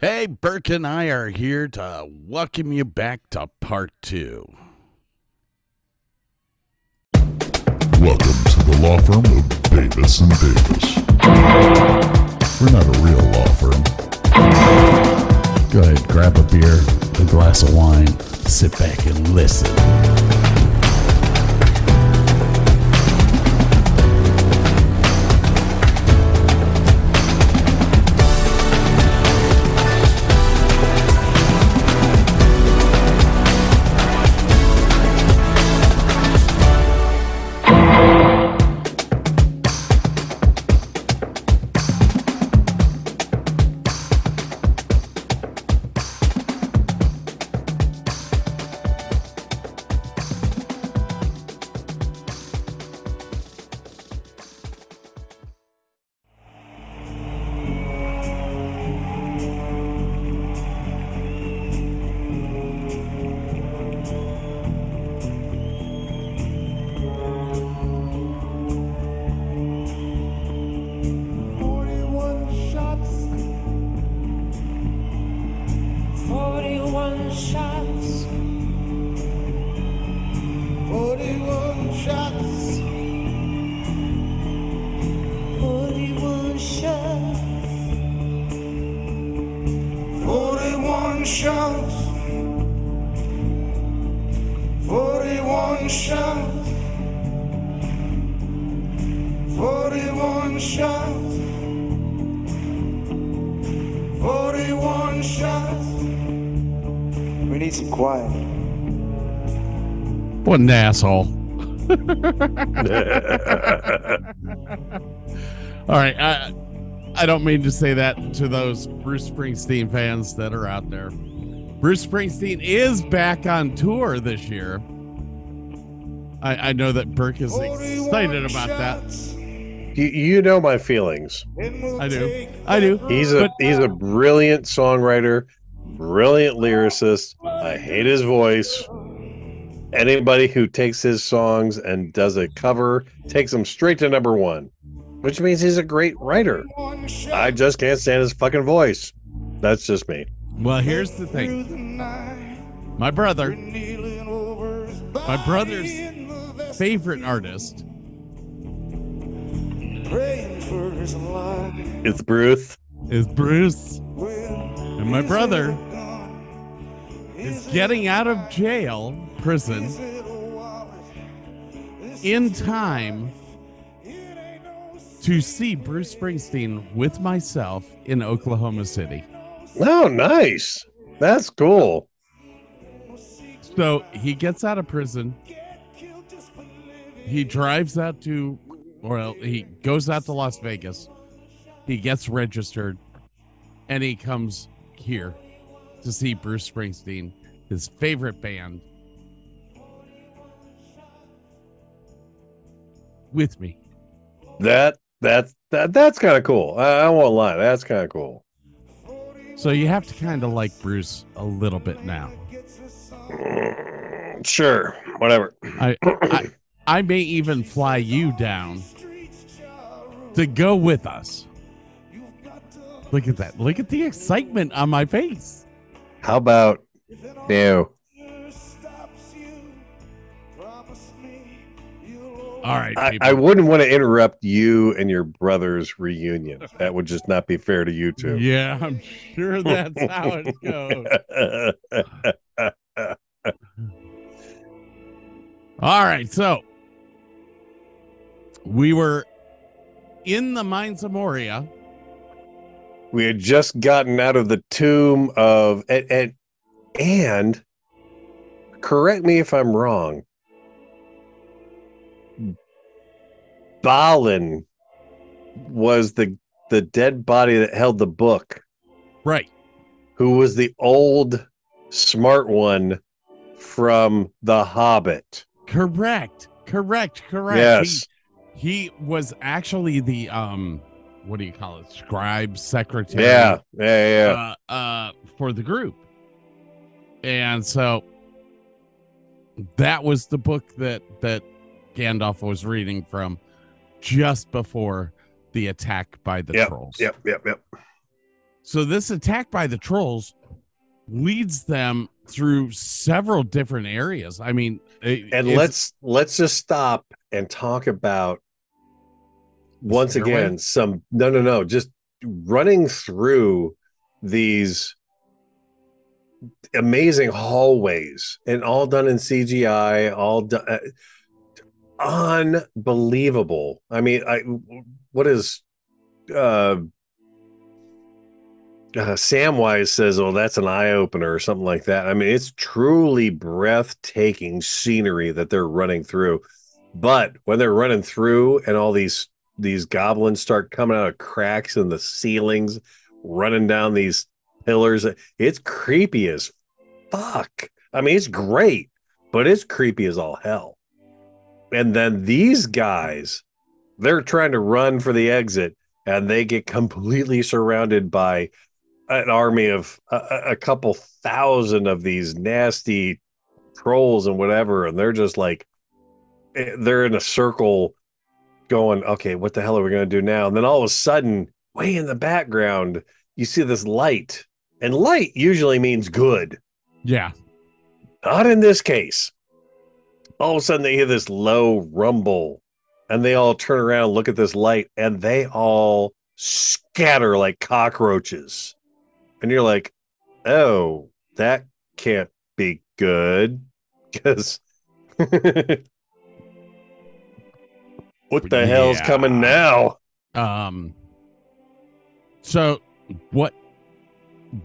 Hey, Burke and I are here to welcome you back to part two. Welcome to the law firm of Davis and Davis. We're not a real law firm. Go ahead, grab a beer, a glass of wine, sit back and listen. Asshole. All right. I, I don't mean to say that to those Bruce Springsteen fans that are out there. Bruce Springsteen is back on tour this year. I, I know that Burke is excited about that. You, you know my feelings. I do. I do. He's a But- he's a brilliant songwriter, brilliant lyricist. I hate his voice. Anybody who takes his songs and does a cover takes them straight to number one, which means he's a great writer. I just can't stand his fucking voice. That's just me. Well, here's the thing. My brother, my brother's favorite artist Praying for his life. It's Bruce. is Bruce, and my brother is getting out of jail, prison, in time to see Bruce Springsteen with myself in Oklahoma City. Oh, nice. That's cool. So he gets out of prison. He drives out to, or he goes out to Las Vegas. He gets registered, and he comes here to see Bruce Springsteen, his favorite band, with me. That that that that's kind of cool. I, I won't lie. That's kind of cool. So you have to kind of like Bruce a little bit now. Mm, Sure, whatever. I, I, I may even fly you down to go with us. Look at that. Look at the excitement on my face. How about you? All right, I. I wouldn't want to interrupt you and your brother's reunion. That would just not be fair to you two. yeah, I'm sure that's how it goes. All right, so we were in the mines of Moria. we had just gotten out of the tomb of and, and and correct me if I'm wrong. Balin was the the dead body that held the book, Right. who was the old smart one from The Hobbit. Correct. Correct. Correct. Yes. He, he was actually the um what do you call it? Scribe secretary. Yeah, yeah, yeah. uh, uh, for the group. And so that was the book that that Gandalf was reading from just before the attack by the Yep, trolls. Yep, yep, yep. So this attack by the trolls leads them through several different areas. I mean, it- and let's let's just stop and talk about once stairway? again some no no no just running through these amazing hallways and all done in cgi all done uh, unbelievable i mean i what is uh uh, Samwise says, "Oh, that's an eye opener" or something like that. I mean, it's truly breathtaking scenery that they're running through. But when they're running through, and all these these goblins start coming out of cracks in the ceilings, running down these pillars, it's creepy as fuck. I mean, it's great, but it's creepy as all hell. And then these guys, they're trying to run for the exit, and they get completely surrounded by an army of a, a- couple thousand of these nasty trolls and whatever and they're just like eh, they're in a circle going okay what the hell are we going to do now? And then all of a sudden way in the background you see this light and light usually means good. Yeah, not in this case all of a sudden they hear this low rumble and they all turn around look at this light and they all scatter like cockroaches. And you're like oh that can't be good because what the hell's coming now? Um, so what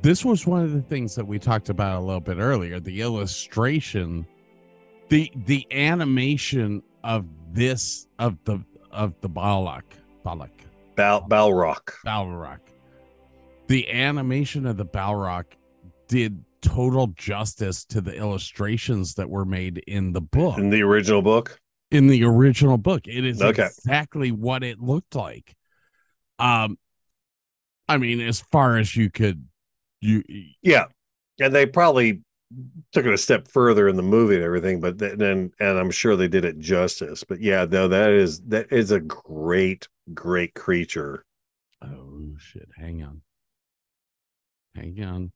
this was one of the things that we talked about a little bit earlier, the illustration, the the animation of this of the of the Balak, Balak, Bal- balrock Balrog. The animation of the Balrog did total justice to the illustrations that were made in the book in the original book in the original book. It is Okay. exactly what it looked like. Um, I mean, as far as you could, you Yeah, and they probably took it a step further in the movie and everything, but then and, and I'm sure they did it justice. But yeah, though that is that is a great, great creature. oh shit, hang on, hang on,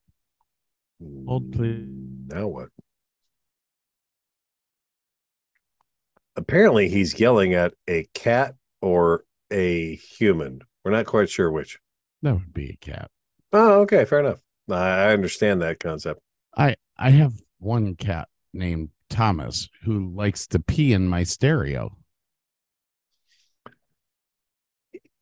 hold mm, please. Now what? Apparently, he's yelling at a cat or a human. We're not quite sure which. That would be a cat. Oh, okay, fair enough. I I understand that concept. I I have one cat named Thomas who likes to pee in my stereo.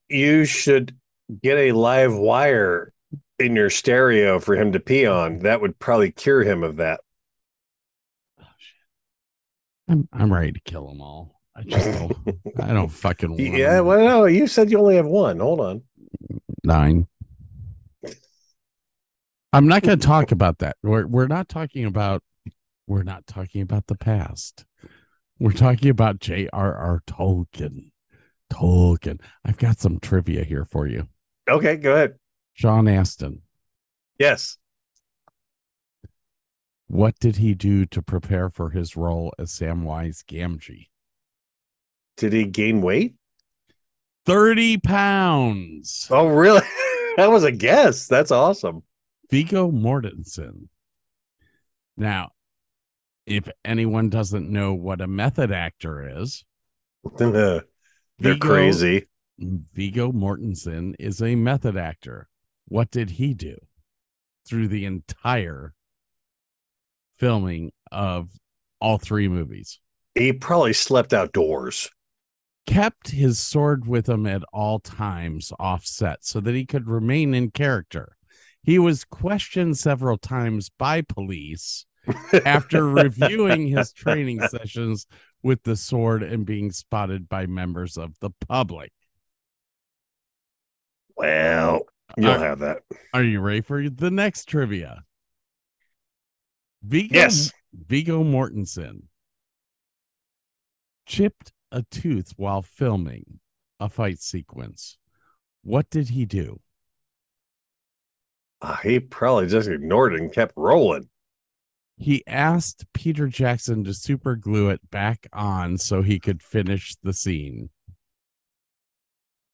you should get a live wire in your stereo for him to pee on. That would probably cure him of that. Oh shit, I'm I'm ready to kill them all. I just don't. I don't fucking want Yeah, well, no, you said you only have one. Hold on. nine. I'm not going to talk about that. We're we're not talking about we're not talking about the past. We're talking about J.R.R. Tolkien. Tolkien. I've got some trivia here for you. Okay, go ahead. Sean Astin. Yes. What did he do to prepare for his role as Samwise Gamgee? Did he gain weight? 30 pounds. Oh, really? that was a guess. That's awesome. Viggo Mortensen. Now, if anyone doesn't know what a method actor is, They're Viggo- crazy. Viggo Mortensen is a method actor. What did he do through the entire filming of all three movies? He probably slept outdoors. Kept his sword with him at all times offset so that he could remain in character. He was questioned several times by police after reviewing his training sessions with the sword and being spotted by members of the public. Well, you'll Uh, have that. Are you ready for the next trivia? Viggo, Yes. Viggo Mortensen chipped a tooth while filming a fight sequence. What did he do? Ah, he probably just ignored it and kept rolling. He asked Peter Jackson to super glue it back on so he could finish the scene.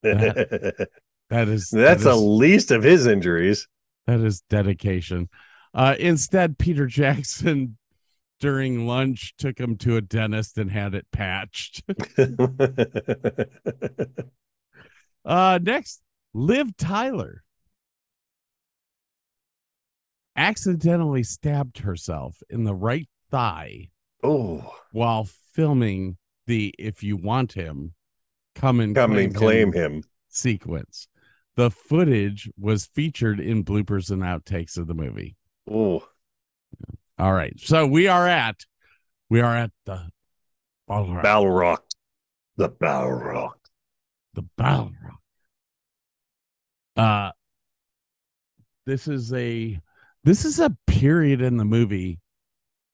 That is That's that the least of his injuries. That is dedication. Uh, instead, Peter Jackson during lunch took him to a dentist and had it patched. Uh, next, Liv Tyler accidentally stabbed herself in the right thigh oh, while filming the "If You Want Him, Come and come and claim him. sequence. The footage was featured in bloopers and outtakes of the movie. Oh, All right, so we are at we are at the Balrog. The Balrog. the Battle Rock. Uh this is a this is a period in the movie.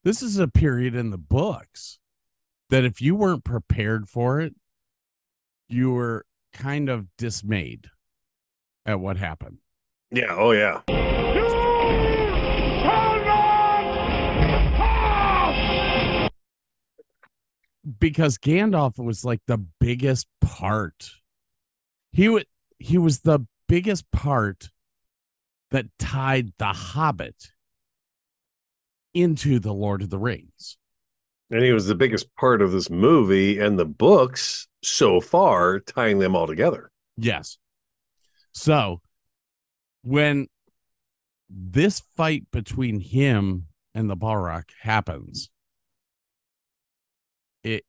This is a period in the books that if you weren't prepared for it, you were kind of dismayed at what happened. Yeah. Oh, yeah. because Gandalf was like the biggest part. He would he was the biggest part that tied the Hobbit into the Lord of the Rings. And he was the biggest part of this movie and the books so far, tying them all together. Yes. So when this fight between him and the Balrog happens, it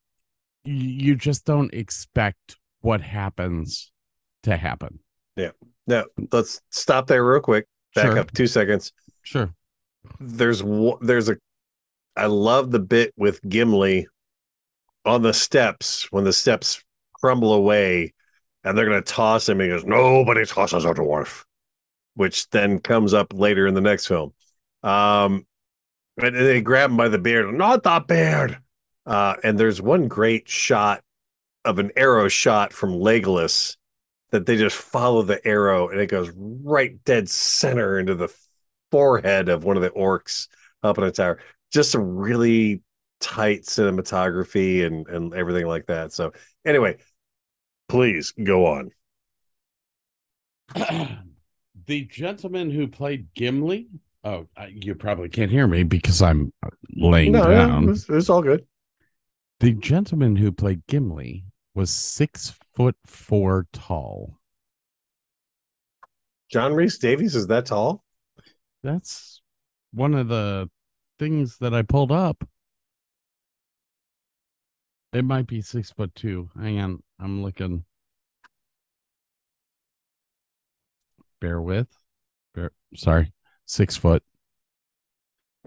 you just don't expect what happens to happen. Yeah. Now, let's stop there real quick. Back Sure. up two seconds. Sure. There's there's a I love the bit with Gimli on the steps when the steps crumble away and they're gonna toss him. He goes, Nobody tosses a dwarf, which then comes up later in the next film. Um and they grab him by the beard, not the beard. Uh, and there's one great shot of an arrow shot from Legolas that they just follow the arrow and it goes right dead center into the forehead of one of the orcs up in a tower. Just a really tight cinematography and and everything like that. So anyway, please go on. the gentleman who played Gimli. Oh, you probably can't hear me because I'm laying No, down. no, it's, it's all good. The gentleman who played Gimli was six foot four tall. John Rhys-Davies is that tall? That's one of the things that I pulled up. It might be six foot two. Hang on, I'm looking. Bear with. Bear, sorry, six foot.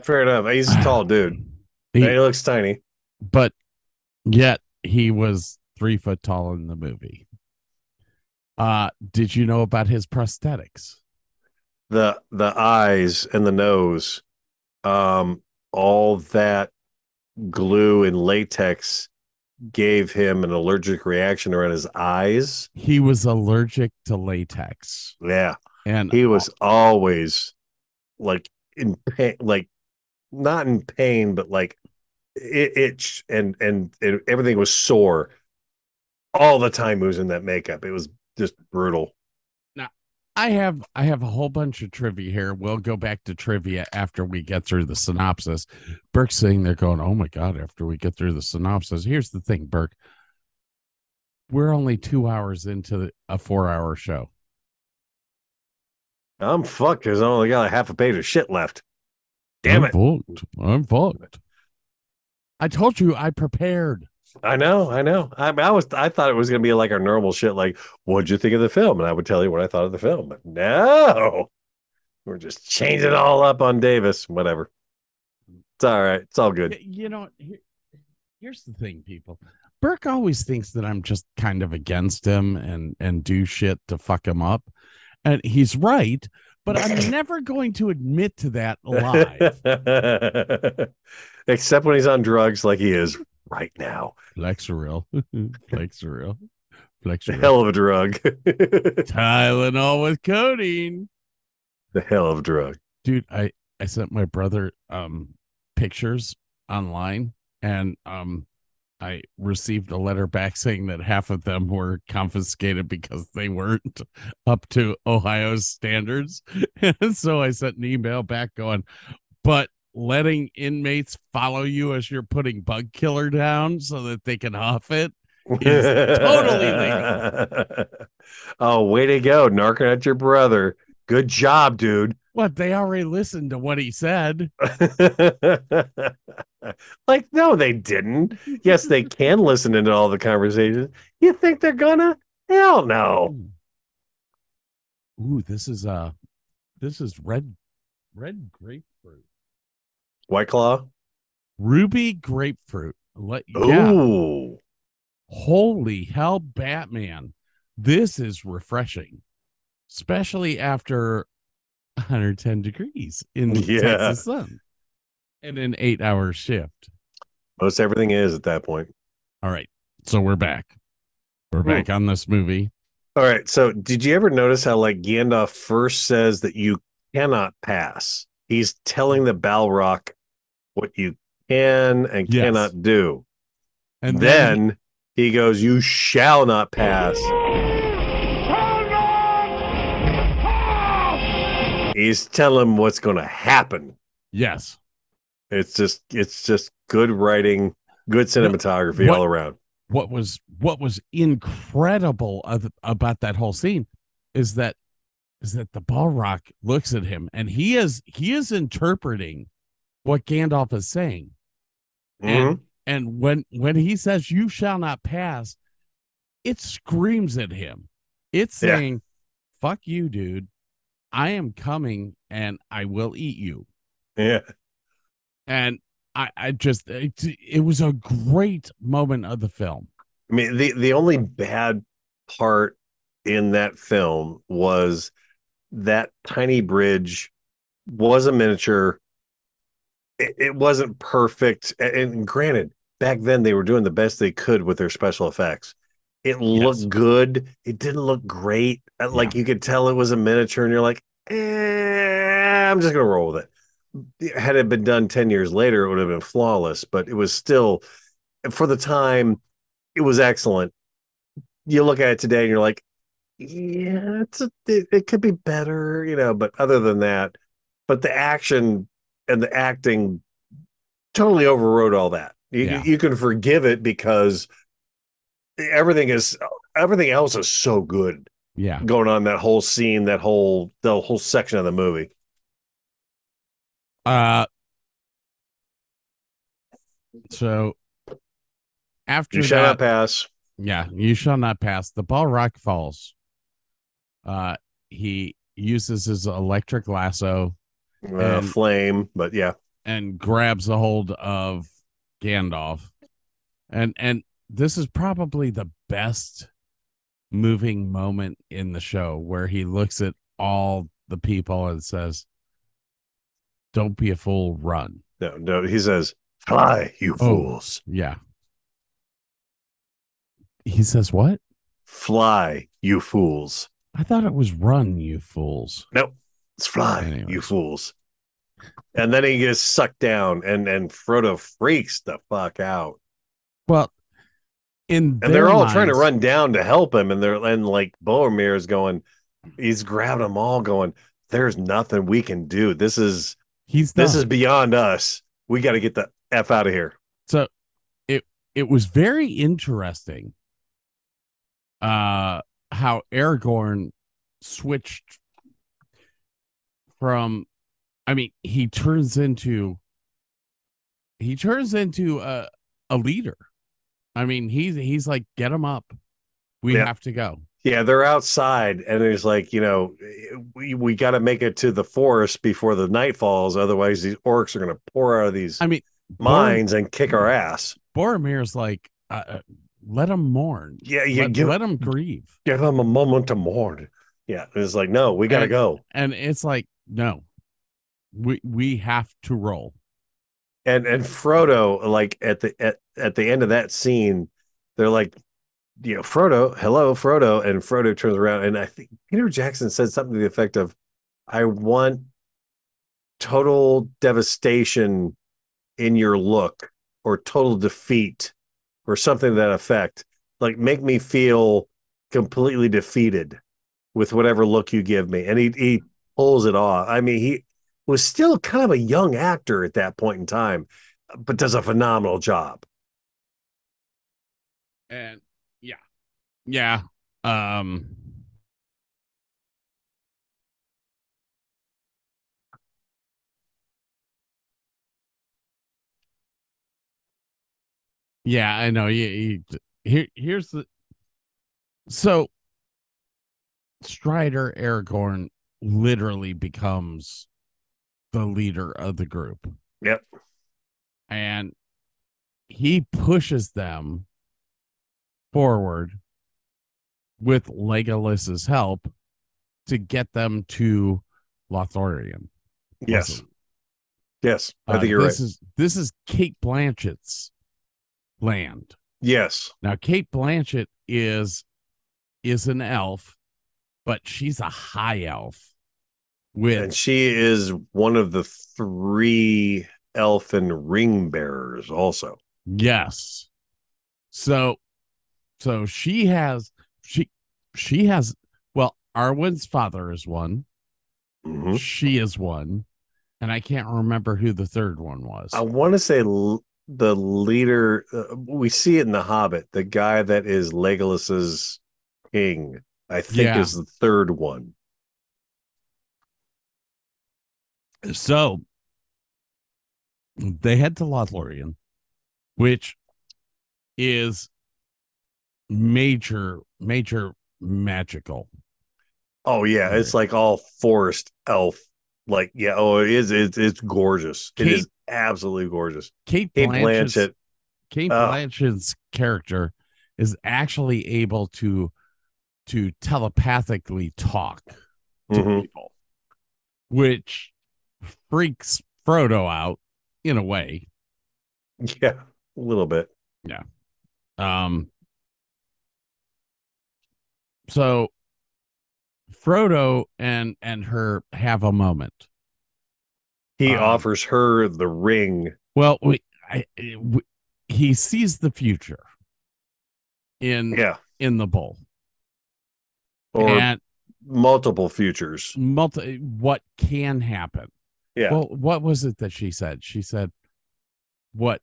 Fair enough. He's a tall dude. He- he looks tiny. but yet he was three foot tall in the movie. Uh, did you know about his prosthetics? The the eyes and the nose, um, all that glue and latex gave him an allergic reaction around his eyes. He was allergic to latex, Yeah. and he was always like in pain like not in pain but like it itch and and it, everything was sore all the time he was in that makeup it was just brutal Now, I have I have a whole bunch of trivia here. We'll go back to trivia after we get through the synopsis. Burke's sitting there going, "Oh my god!" After we get through the synopsis, here's the thing, Burke. We're only two hours into a four-hour show. i'm fucked because i only got a half a page of shit left damn I'm it fucked. I'm fucked. I told you I prepared. I know i know I, I was i thought it was gonna be like our normal shit like what'd you think of the film and i would tell you what i thought of the film but no we're just changing it all up on davis whatever it's all right it's all good You know, here, here's the thing, people. Burke always thinks that I'm just kind of against him and and do shit to fuck him up, and he's right. But I'm never going to admit to that live. Except when he's on drugs like he is right now. Flexeril, Flexeril, The Flexeril. hell of a drug. Tylenol with codeine, the hell of a drug. dude. I I sent my brother um pictures online, and um I received a letter back saying that half of them were confiscated because they weren't up to Ohio's standards. And so I sent an email back going, but letting inmates follow you as you're putting bug killer down so that they can huff it is totally legal. oh, way to go, narking at your brother. Good job, dude. What they already listened to what he said. like, no, they didn't. Yes, they can listen into all the conversations. You think they're gonna? Hell no. Ooh, this is uh this is red red grapefruit. White Claw. Ruby grapefruit. Let yeah. Ooh. Holy hell, Batman. This is refreshing. Especially after 110 degrees in the Yeah. Texas sun. And an eight hour shift. Most everything is at that point. All right. So we're back. We're back on this movie. All right. So, did you ever notice how, like, Gandalf first says that you cannot pass? He's telling the Balrog what you can and Yes. cannot do. And then, he goes, "You shall not pass." He's telling him what's going to happen. yes. It's just, it's just good writing, good cinematography What- all around. what was what was incredible of, about that whole scene is that is that the Balrog looks at him and he is he is interpreting what Gandalf is saying. And mm-hmm. and when when he says you shall not pass, it screams at him. It's Yeah. saying, fuck you, dude. I am coming and I will eat you. Yeah. And I, I just it, it was a great moment of the film. I mean, the the only bad part in that film was that tiny bridge was a miniature. It, it wasn't perfect, and granted, back then they were doing the best they could with their special effects. It looked good. It didn't look great. Uh, Like you could tell it was a miniature, and you're like, eh, I'm just gonna roll with it. Had it been done ten years later, it would have been flawless. But it was still, for the time, it was excellent. You look at it today and you're like, yeah, it's a, it, it could be better, you know. But other than that, but the action and the acting totally overrode all that. You, Yeah. you can forgive it because everything is everything else is so good Yeah. going on that whole scene, that whole the whole section of the movie. Uh so after You shall that, not pass. yeah, you shall not pass. The Balrog falls. Uh he uses his electric lasso Uh, And- flame, but yeah, and grabs a hold of Gandalf. And and this is probably the best moving moment in the show where he looks at all the people and says, Don't be a fool, run. no, no. He says, "Fly, you Oh. fools! Yeah. He says what? Fly, you fools!" I thought it was run, you fools. Nope, it's fly, you fools. And then he gets sucked down, and and Frodo freaks the fuck out. Well, in And they're all trying to run down to help him, and they're and like Boromir is going, he's grabbing them all, going, "There's nothing we can do. This is He's this is beyond us. We got to get the f out of here." so it it was very interesting uh how Aragorn switched from I mean he turns into he turns into a a leader. I mean he's he's like get him up. We Yeah. have to go. Yeah, they're outside, and it's like you know, we we got to make it to the forest before the night falls. Otherwise, these orcs are going to pour out of these I mean mines and kick our ass. Boromir's like uh, let them mourn. Yeah, you let, give, let him grieve. give them a moment to mourn. Yeah, it's like no, we got to And- go. And it's like no. We we have to roll. And and Frodo, like at the at, at the end of that scene, they're like, you know, Frodo, hello, Frodo, and Frodo turns around, and I think Peter Jackson said something to the effect of, "I want total devastation in your look, or total defeat or something that effect. Like make me feel completely defeated with whatever look you give me. And he he pulls it off. I mean, he was still kind of a young actor at that point in time, but does a phenomenal job. and yeah yeah um yeah i know you, you here here's the so strider aragorn literally becomes the leader of the group Yep. and he pushes them forward with Legolas's help to get them to Lothlorien. Yes. Yes. I Uh, think you're right. this is this is Cate Blanchett's land. Yes. Now Cate Blanchett is is an elf, but she's a high elf with And she is one of the three elfin ring bearers also. Yes. So so she has she she has well, Arwen's father is one. Mhm. She is one. And I can't remember who the third one was. I want to say l- the leader, uh, we see it in The Hobbit, the guy that is Legolas's king, I think Yeah. is the third one. So they head to Lothlorien, which is major, major magical. Oh, yeah. It's like all forest elf. Like, yeah. Oh, it is. It's, it's gorgeous. It Cate- is absolutely gorgeous. Cate, Cate Blanchett's, Blanchett. Cate Oh. Blanchett's character is actually able to to telepathically talk to Mhm. people, which freaks Frodo out in a way. Yeah. A little bit. Yeah. Um, so Frodo and and her have a moment. He Um, offers her the ring. Well, we, I, we, he sees the future in Yeah. in the bowl Or and multiple futures. multi what can happen. Yeah. Well, what was it that she said? She said what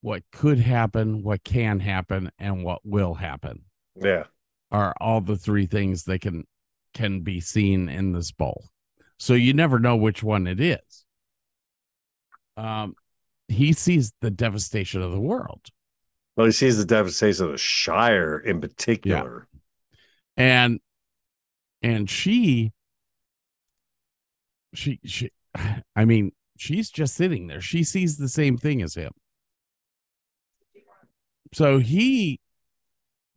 what could happen, what can happen, and what will happen yeah. are all the three things that can can be seen in this bowl. So you never know which one it is. Um he sees the devastation of the world. Well, he sees the devastation of the Shire in particular. and and she she she i mean she's just sitting there she sees the same thing as him so he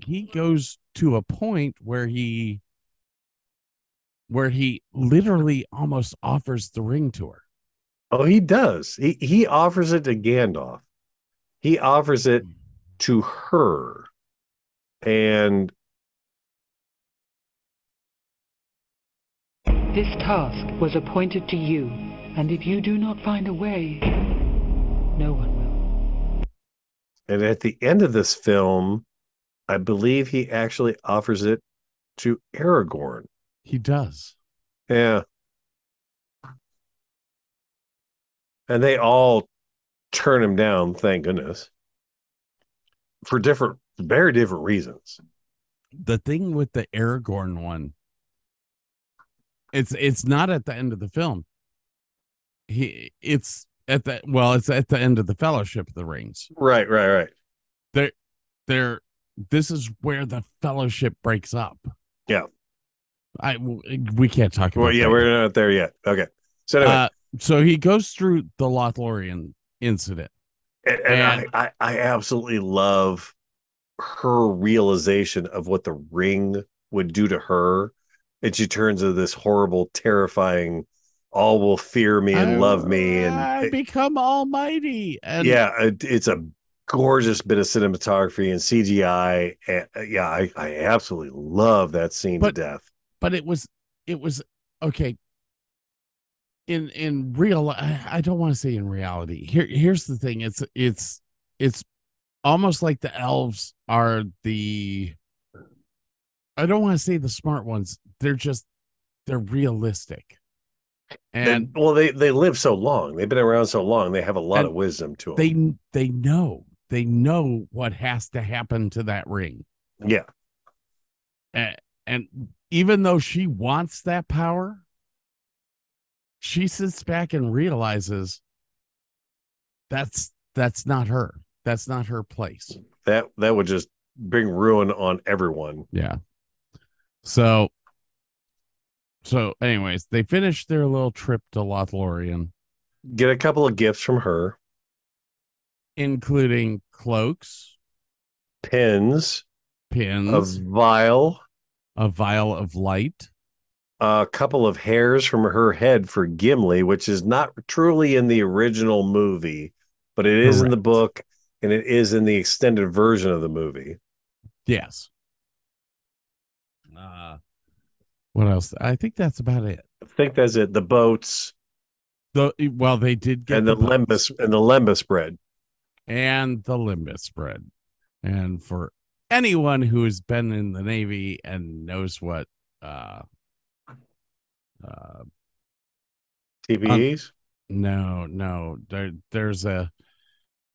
he goes to a point where he where he literally almost offers the ring to her Oh, he does. He he offers it to Gandalf. He offers it hmm. to her. And This task was appointed to you, and if you do not find a way, no one will. and at the end of this film, I believe he actually offers it to Aragorn. he does Yeah. And they all turn him down, thank goodness. For different very different reasons. the thing with the aragorn one it's it's not at the end of the film he it's at the well it's at the end of the fellowship of the rings Right, right, right. there this is where the fellowship breaks up Yeah. i we can't talk about Well, yeah, that we're not there yet. Okay. So anyway, uh, so he goes through the lothlorien incident and, and and- I, I, I absolutely love her realization of what the ring would do to her. And she turns into this horrible, terrifying, all will fear me and love me. I And become almighty and yeah, it, it's a gorgeous bit of cinematography and CGI. And, uh, yeah, I, I absolutely love that scene But- to death. but it was it was okay in in real i don't want to say in reality here here's the thing it's it's it's almost like the elves are the I don't want to say the smart ones. They're just they're realistic. They- And well, they they live so long. They've been around so long. They have a lot of wisdom to them. they they know. They know what has to happen to that ring. yeah, A- and even though she wants that power, she sits back and realizes that's that's not her. That's not her place. that that would just bring ruin on everyone. Yeah. So so anyways, they finished their little trip to Lothlorien, Get a couple of gifts from her, including cloaks, pins, Pins. a vial, a vial of light. A couple of hairs from her head for Gimli, which is not truly in the original movie, but it is in the book and it is in the extended version of the movie. Yes. Uh what else? I think that's about it. I think that's it. The boats The well, they did get and the, boats lembas and the lembas bread. and the lembas bread, And for anyone who has been in the Navy and knows what uh uh TPEs. no, no, there there's a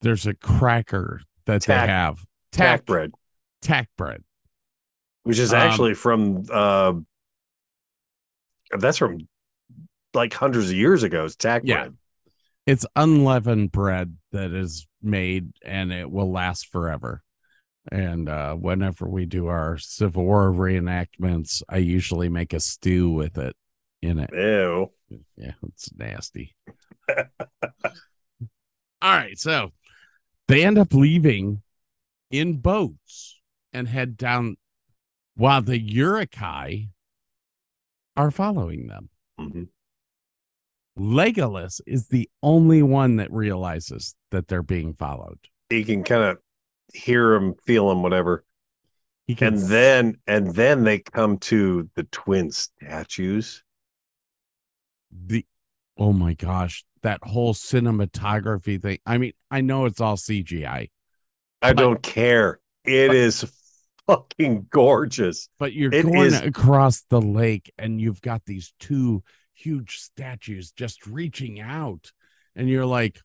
there's a cracker that Tack- they have. tack bread, Tack bread. which is Um, actually from uh that's from like hundreds of years ago. It's tack Yeah. bread. It's unleavened bread that is made and it will last forever. And uh, whenever we do our Civil War reenactments, I usually make a stew with it in it. Ew. Yeah, it's nasty. All right, so they end up leaving in boats and head down while the Uruk-hai are following them. Mhm. Legolas is the only one that realizes that they're being followed. You can kind of hear them, feel them, whatever. He can And then and then they come to the twin statues. The oh my gosh, that whole cinematography thing. I mean, I know it's all CGI, I But- don't care. It but- is fucking gorgeous. but you're It going is- across the lake and you've got these two huge statues just reaching out, and you're like,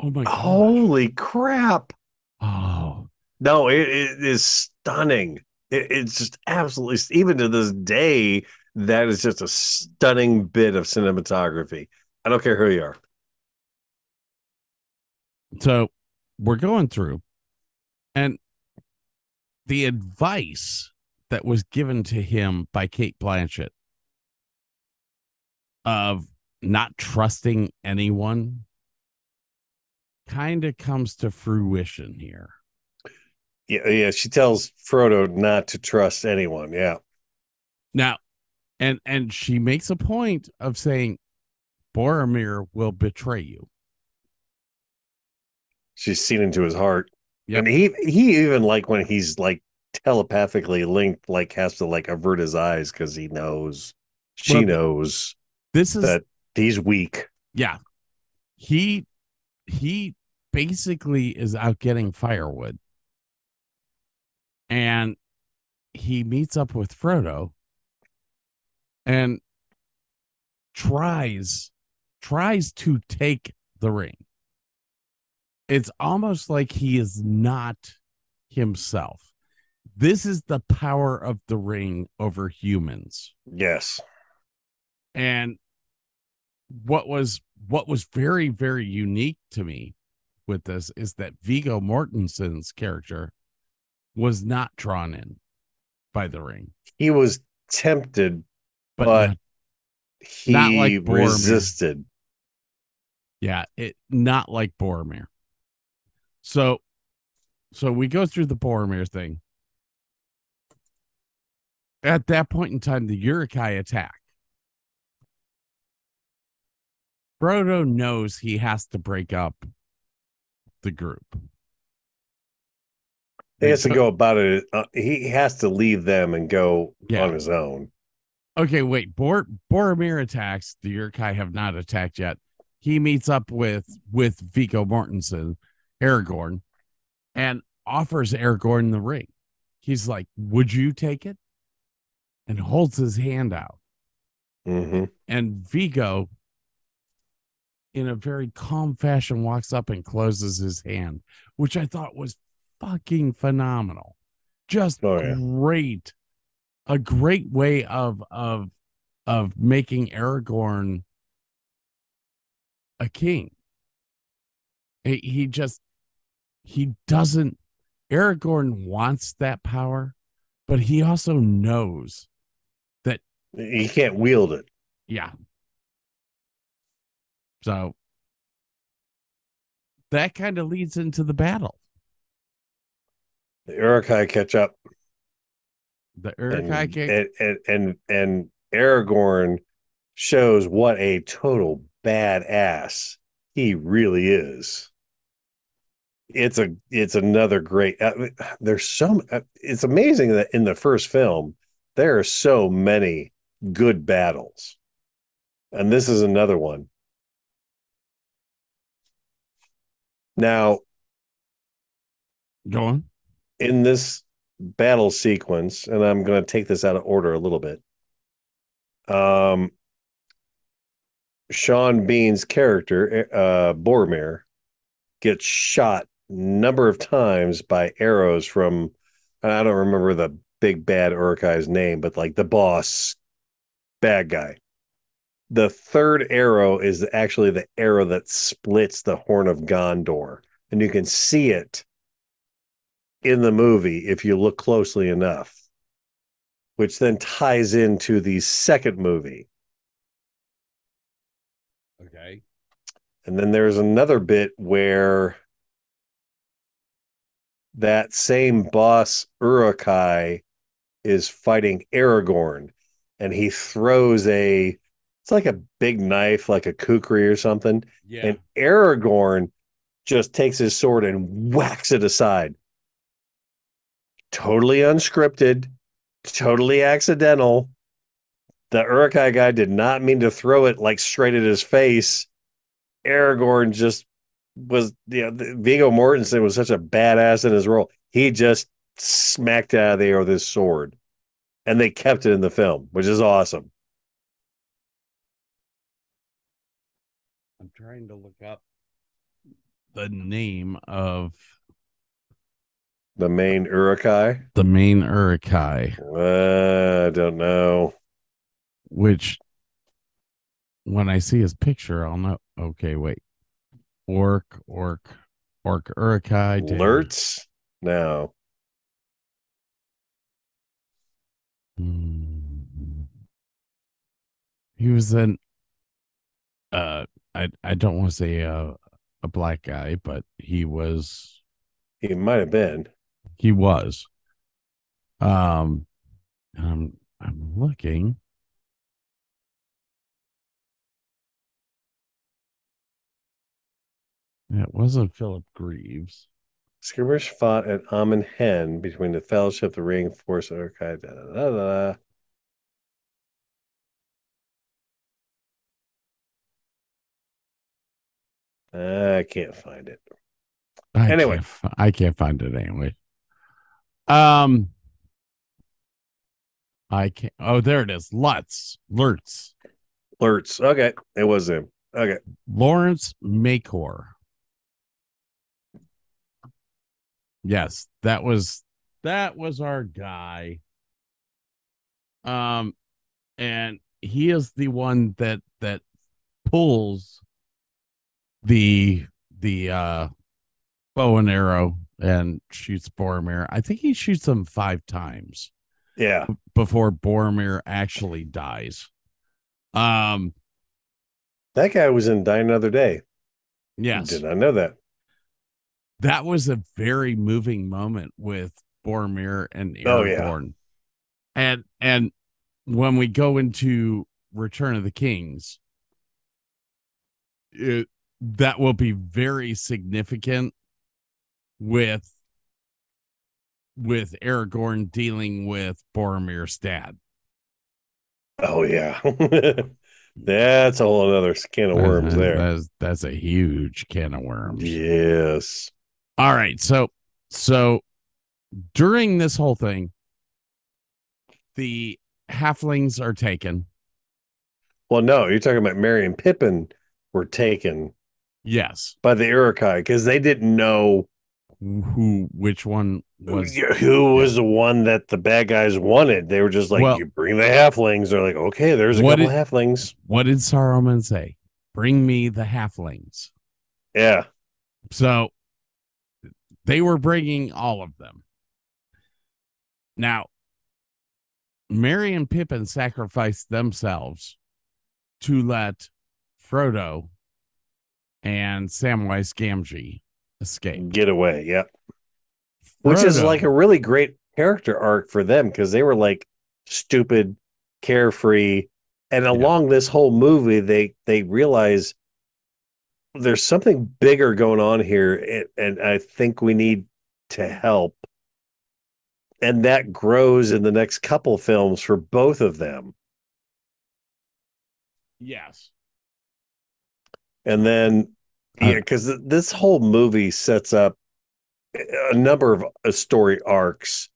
oh my god, Holy crap. oh, No, it, it is stunning. It, it's just absolutely, even to this day, that is just a stunning bit of cinematography. I don't care who you are. so we're going through, and the advice that was given to him by Cate Blanchett of not trusting anyone kind of comes to fruition here. Yeah, yeah. She tells Frodo not to trust anyone. Yeah. Now, and and she makes a point of saying Boromir will betray you. She's seen into his heart. Yep. And he he even like when he's like telepathically linked, like has to like avert his eyes because he knows she Well, knows This is that he's weak. yeah. He he basically is out getting firewood. And he meets up with Frodo and tries tries to take the ring. It's almost like he is not himself. This is the power of the ring over humans. Yes. and what was what was very very unique to me with this is that Viggo Mortensen's character was not drawn in by the ring He was tempted, but, But- not- he Not like resisted. yeah it not like Boromir so so we go through the Boromir thing at that point in time the Uruk-hai attack Frodo knows he has to break up the group. He has to go about it. Uh, he has to leave them and go Yeah. on his own. Okay, wait. Bor- Boromir attacks. The Uruk-hai have not attacked yet. He meets up with with Viggo Mortensen, Aragorn, and offers Aragorn the ring. He's like, Would you take it? And holds his hand out. hmm And Viggo, in a very calm fashion, walks up and closes his hand, which I thought was fucking phenomenal. Just Oh, yeah. great. A great way of of of making Aragorn a king. He, just he doesn't Aragorn wants that power, but he also knows that He can't wield it. yeah. So that kind of leads into the battle. The Uruk-hai catch up. The kick. and, and and and Aragorn shows what a total badass he really is. It's a it's another great. I mean, there's so uh, it's amazing that in the first film there are so many good battles, and this is another one. Now, Go on. in this battle sequence, and I'm going to take this out of order a little bit. Um, Sean Bean's character, uh, Boromir, gets shot number of times by arrows from I don't remember the big bad Uruk-hai's name, but like the boss bad guy. The third arrow is actually the arrow that splits the horn of Gondor, and you can see it in the movie if you look closely enough, which then ties into the second movie. Okay. And then there's another bit where that same boss Uruk-hai is fighting Aragorn and he throws a it's like a big knife like a kukri or something Yeah. and Aragorn just takes his sword and whacks it aside. Totally unscripted, totally accidental. The Uruk-hai guy did not mean to throw it like straight at his face. Aragorn just was, you know, Viggo Mortensen was such a badass in his role. He just smacked out of the air with his sword. And they kept it in the film, which is awesome. I'm trying to look up the name of The main Uruk-hai. the main Uruk-hai, Uh, I don't know. which when I see his picture, I'll know. Okay, wait. Orc, orc, orc Uruk-hai. Lurtz? No. Hmm. He was an uh I I don't want to say a a black guy, but he was He might have been. He was. Um I'm I'm looking. It wasn't Philip Greaves. Skirmish fought at Amon Hen between the Fellowship, the Ring, Force, Uruk-hai. Da, da, da, da. I can't find it. I Anyway. can't, I can't find it anyway. Um, I can't. Oh, there it is. Lutz, Lurtz, Lurtz. Okay. It was him. Okay. Lawrence Makoare. Yes, that was that was our guy. Um, and he is the one that that pulls the the uh bow and arrow and shoots Boromir. I think he shoots him five times Yeah. before Boromir actually dies. Um, That guy was in Die Another Day. yes, Did not know that. that was a very moving moment with Boromir and Oh, yeah. Aragorn. And and when we go into Return of the Kings, it, that will be very significant with with Aragorn dealing with Boromir's dad. Oh, yeah. That's a whole other can of worms That's- there. That's that's a huge can of worms. Yes. All right, so So during this whole thing, the halflings are taken. Well, no, you're talking about Merry and Pippin were taken Yes. by the Uruk-hai because they didn't know Who which one was who was the one that the bad guys wanted. They were just like, Well- you bring the halflings. They're like, okay, there's a couple did- halflings. what did Saruman say? Bring me the halflings. Yeah. So they were bringing all of them. Now, Merry and Pippin sacrificed themselves to let Frodo and Samwise Gamgee escape. Get away. Yeah. Which is like a really great character arc for them because they were like stupid, carefree. And along this whole movie, they they realize there's something bigger going on here, and, and I think we need to help. And that grows in the next couple films for both of them. yes. And then, yeah, because this whole movie sets up a number of uh, story arcs.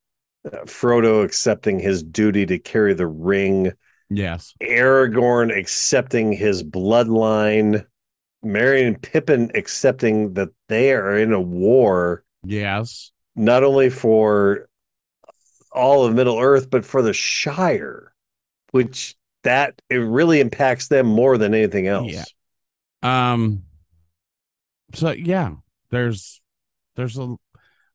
Uh, Frodo accepting his duty to carry the ring, Yes. Aragorn accepting his bloodline, Merry and Pippin accepting that they are in a war, Yes. not only for all of Middle Earth, but for the Shire, which that it really impacts them more than anything else. Yeah. Um so yeah, there's there's a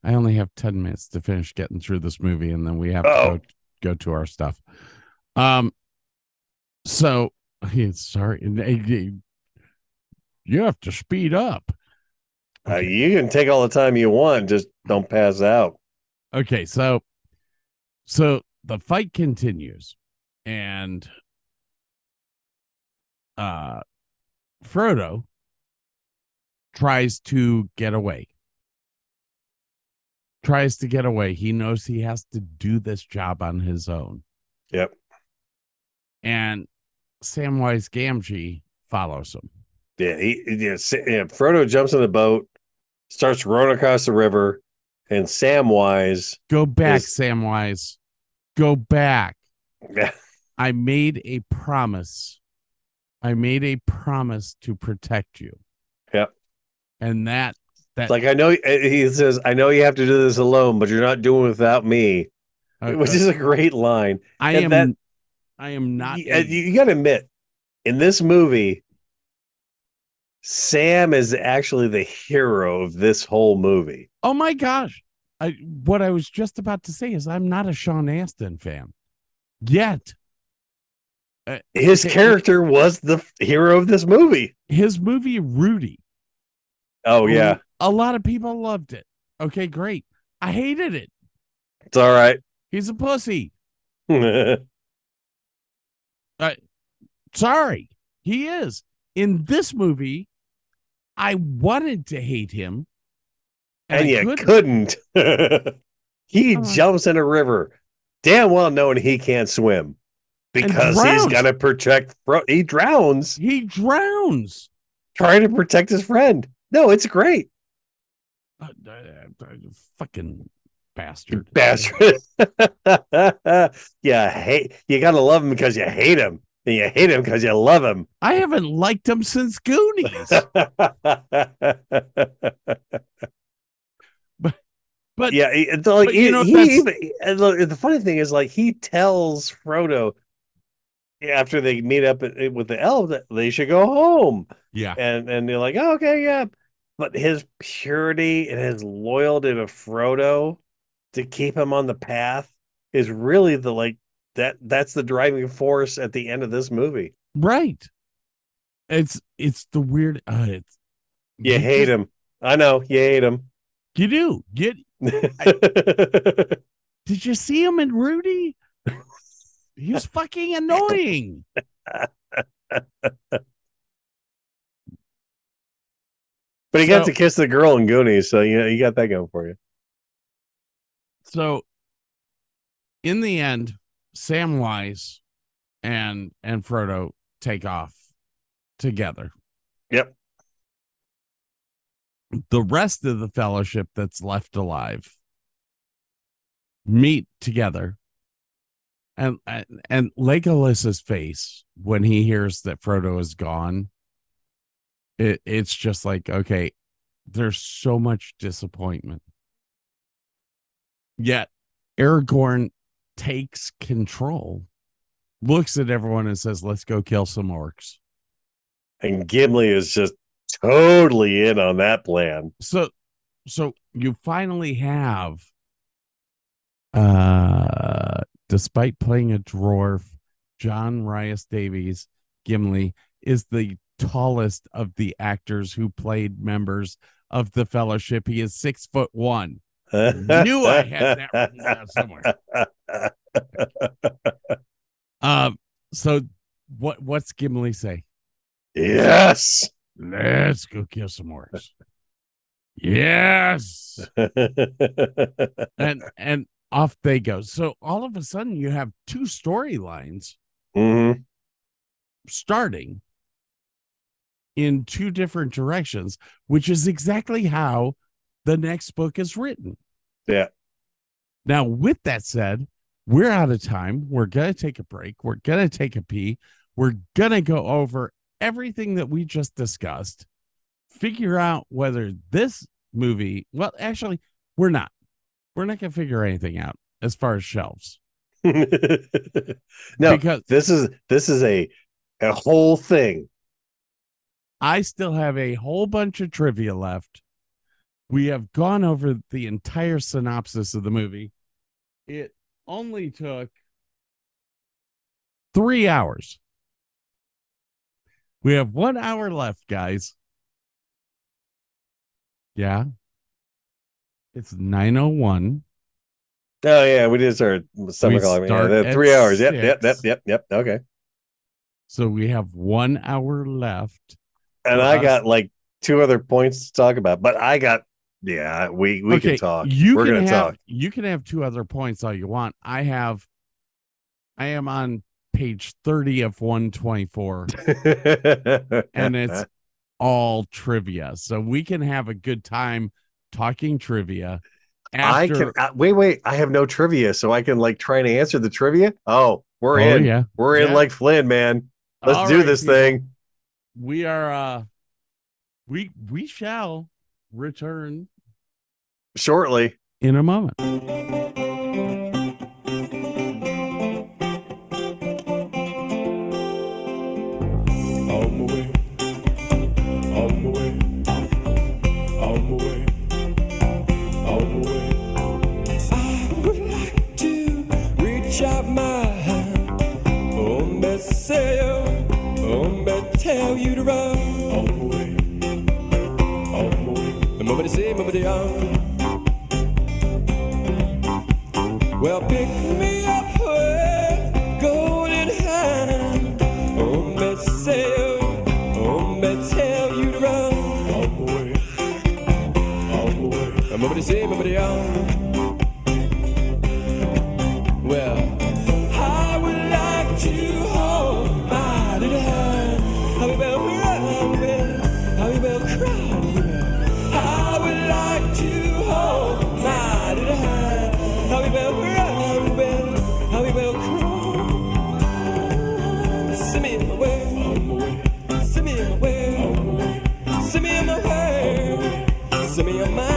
I only have 10 minutes to finish getting through this movie and then we have Oh. to go, go to our stuff. Um so sorry you have to speed up. Uh, you can take all the time you want, just don't pass out. Okay, so so the fight continues and uh Frodo tries to get away. Tries to get away. He knows he has to do this job on his own. Yep. And Samwise Gamgee follows him. Yeah, he, yeah, yeah. Frodo jumps in the boat, starts rowing across the river, and Samwise, Go back, Is- Samwise. Go back. yeah, I made a promise. I made a promise to protect you. Yep. And that that like I know he says, I know you have to do this alone, but you're not doing it without me, uh, which is a great line. I and am that- I am not you, a- you got to admit, in this movie, Sam is actually the hero of this whole movie. Oh my gosh. I what I was just about to say is I'm not a Sean Astin fan. Yet. Uh, His okay, character was the hero of this movie. his movie Rudy. Oh yeah, A lot of people loved it. Okay, great. I hated it. it's all right. He's a pussy. Uh, sorry, he is. In this movie, I wanted to hate him. and I you couldn't. couldn't. he on. jumps in a river, damn well knowing he can't swim because he's got to protect. He drowns He drowns. trying to protect his friend. No, it's great, Uh, uh, uh, fucking bastard. bastard. yeah, hate you got to love him because you hate him, and you hate him because you love him. I haven't liked him since Goonies. But yeah, it's like but he, you know, he even the funny thing is like he tells Frodo after they meet up with the elf that they should go home, yeah, and and they're like, oh, okay, yeah, but his purity and his loyalty to Frodo to keep him on the path is really the like that that's the driving force at the end of this movie. right. It's it's the weird. Uh, it's You hate him, I know you hate him. You do. Get. Did you see him in Rudy? He was fucking annoying. But he got to kiss the girl in Goonies, so you know you got that going for you. So, in the end, Samwise and and Frodo take off together. Yep. the rest of the fellowship that's left alive meet together and and, and Legolas's face when he hears that Frodo is gone it it's just like okay there's so much disappointment yet Aragorn takes control looks at everyone and says let's go kill some orcs And Gimli is just totally in on that plan. so so you finally have uh despite playing a dwarf john Rhys davies gimli is the tallest of the actors who played members of the fellowship he is six foot one Knew I had that written down somewhere. um so what what's gimli say yes. let's go kill some orcs yes and and off they go. So all of a sudden you have two storylines Mhm. starting in two different directions, which is exactly how the next book is written. Yeah. Now, with that said, we're out of time. We're gonna take a break. We're gonna take a pee. We're gonna go over everything that we just discussed, figure out whether this movie, well, actually, we're not. We're not gonna figure anything out as far as shelves. no, because this is this is a a whole thing. I still have a whole bunch of trivia left. We have gone over the entire synopsis of the movie. It only took three hours. We have one hour left, guys. Yeah. It's 901. Oh yeah, we did start summer calling. Yeah, start three hours. Yep, yep, yep, yep, yep. Okay. So we have one hour left. And I got like two other points to talk about, but I got yeah, we we can talk. You We're can gonna have talk. you can have two other points all you want. I have I am on page 30 of 124 and it's all trivia. So we can have a good time talking trivia. I can uh, wait, wait. I have no trivia, so I can like try and answer the trivia. Oh, we're Oh, in. yeah. We're in Yeah. like Flynn, man. Let's All do right, this people. thing. We are uh we we shall return Shortly. in a moment. On my tell you to run. On my way. On my way. Mama say, mama on. Well, pick me up with golden hand. Oh, me say, oh, me tell you to run. On my way, on my way. Mama say, mama on. Well, me on my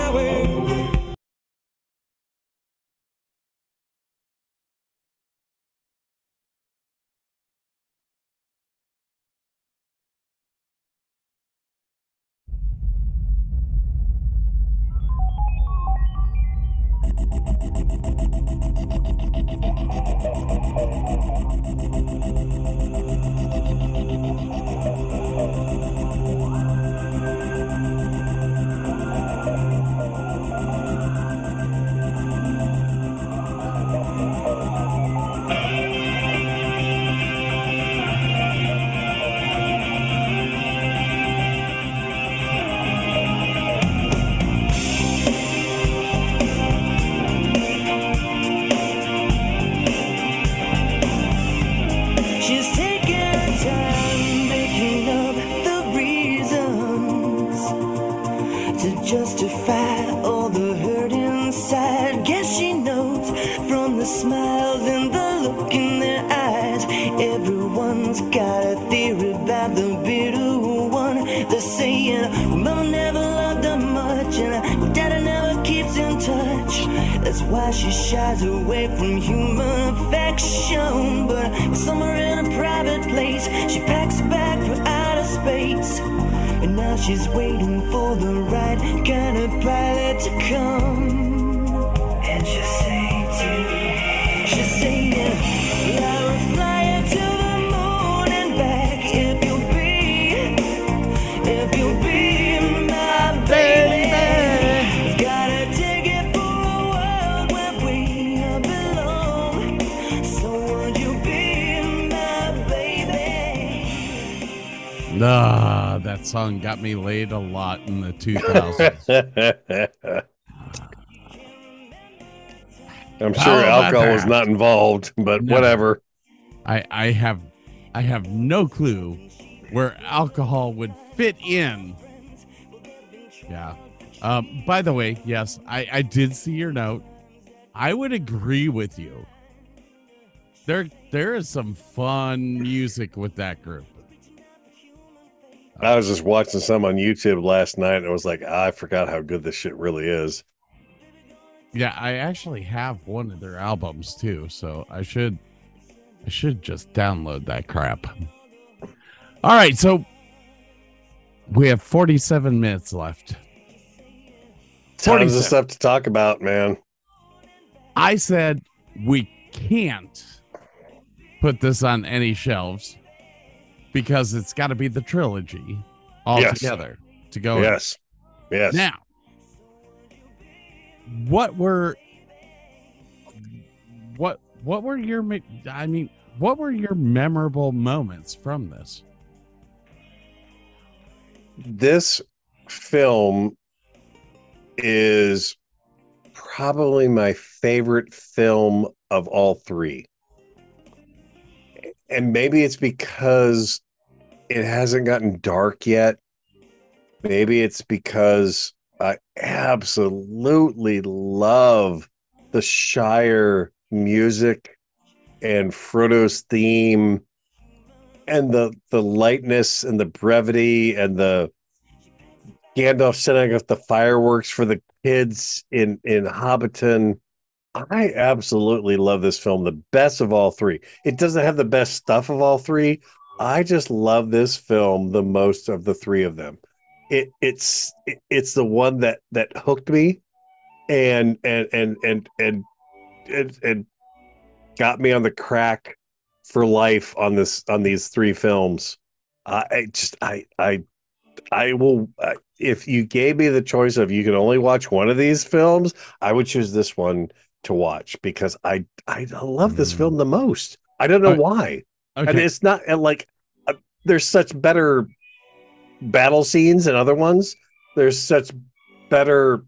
song got me laid a lot in the 2000s. I'm sure about alcohol was not involved, but No. whatever. I I have I have no clue where alcohol would fit in. Yeah. Um, by the way, yes, I, I did see your note. I would agree with you. There there is some fun music with that group. I was just watching some on YouTube last night and I was like, "Ah, I forgot how good this shit really is. Yeah, I actually have one of their albums too, so I should I should just download that crap. All right, so we have 47 minutes left. Tons 47. of stuff to talk about, man. I said we can't put this on any shelves because it's got to be the trilogy all Yes. together to go. in. Yes. Yes. Now, what were what what were your I mean, what were your memorable moments from this? this film is probably my favorite film of all three. And maybe it's because it hasn't gotten dark yet. Maybe it's because I absolutely love the Shire music and Frodo's theme and the the lightness and the brevity and the Gandalf setting up the fireworks for the kids in in Hobbiton. I absolutely love this film, the best of all three. It doesn't have the best stuff of all three. I just love this film the most of the three of them. It it's it, it's the one that that hooked me and and and and and and, and got me on the crack for life on this on these three films. I, I just I I I will uh, if you gave me the choice of you can only watch one of these films, I would choose this one to watch because I I love this Mm. film the most. I don't know Uh, why, and it's not and like uh, there's such better battle scenes in other ones. There's such better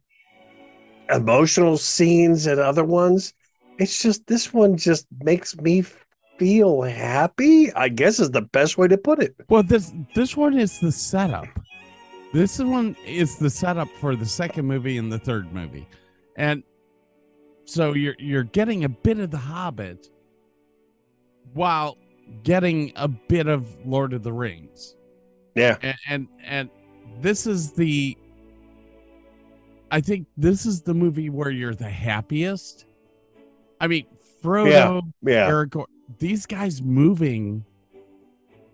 emotional scenes in other ones. It's just this one just makes me feel happy. I guess is the best way to put it. Well, this this one is the setup. This one is the setup for the second movie and the third movie, and so you're you're getting a bit of the Hobbit while getting a bit of Lord of the Rings, Yeah, and and, and this is the. I think this is the movie where you're the happiest. I mean, Frodo, yeah. Aragorn, these guys moving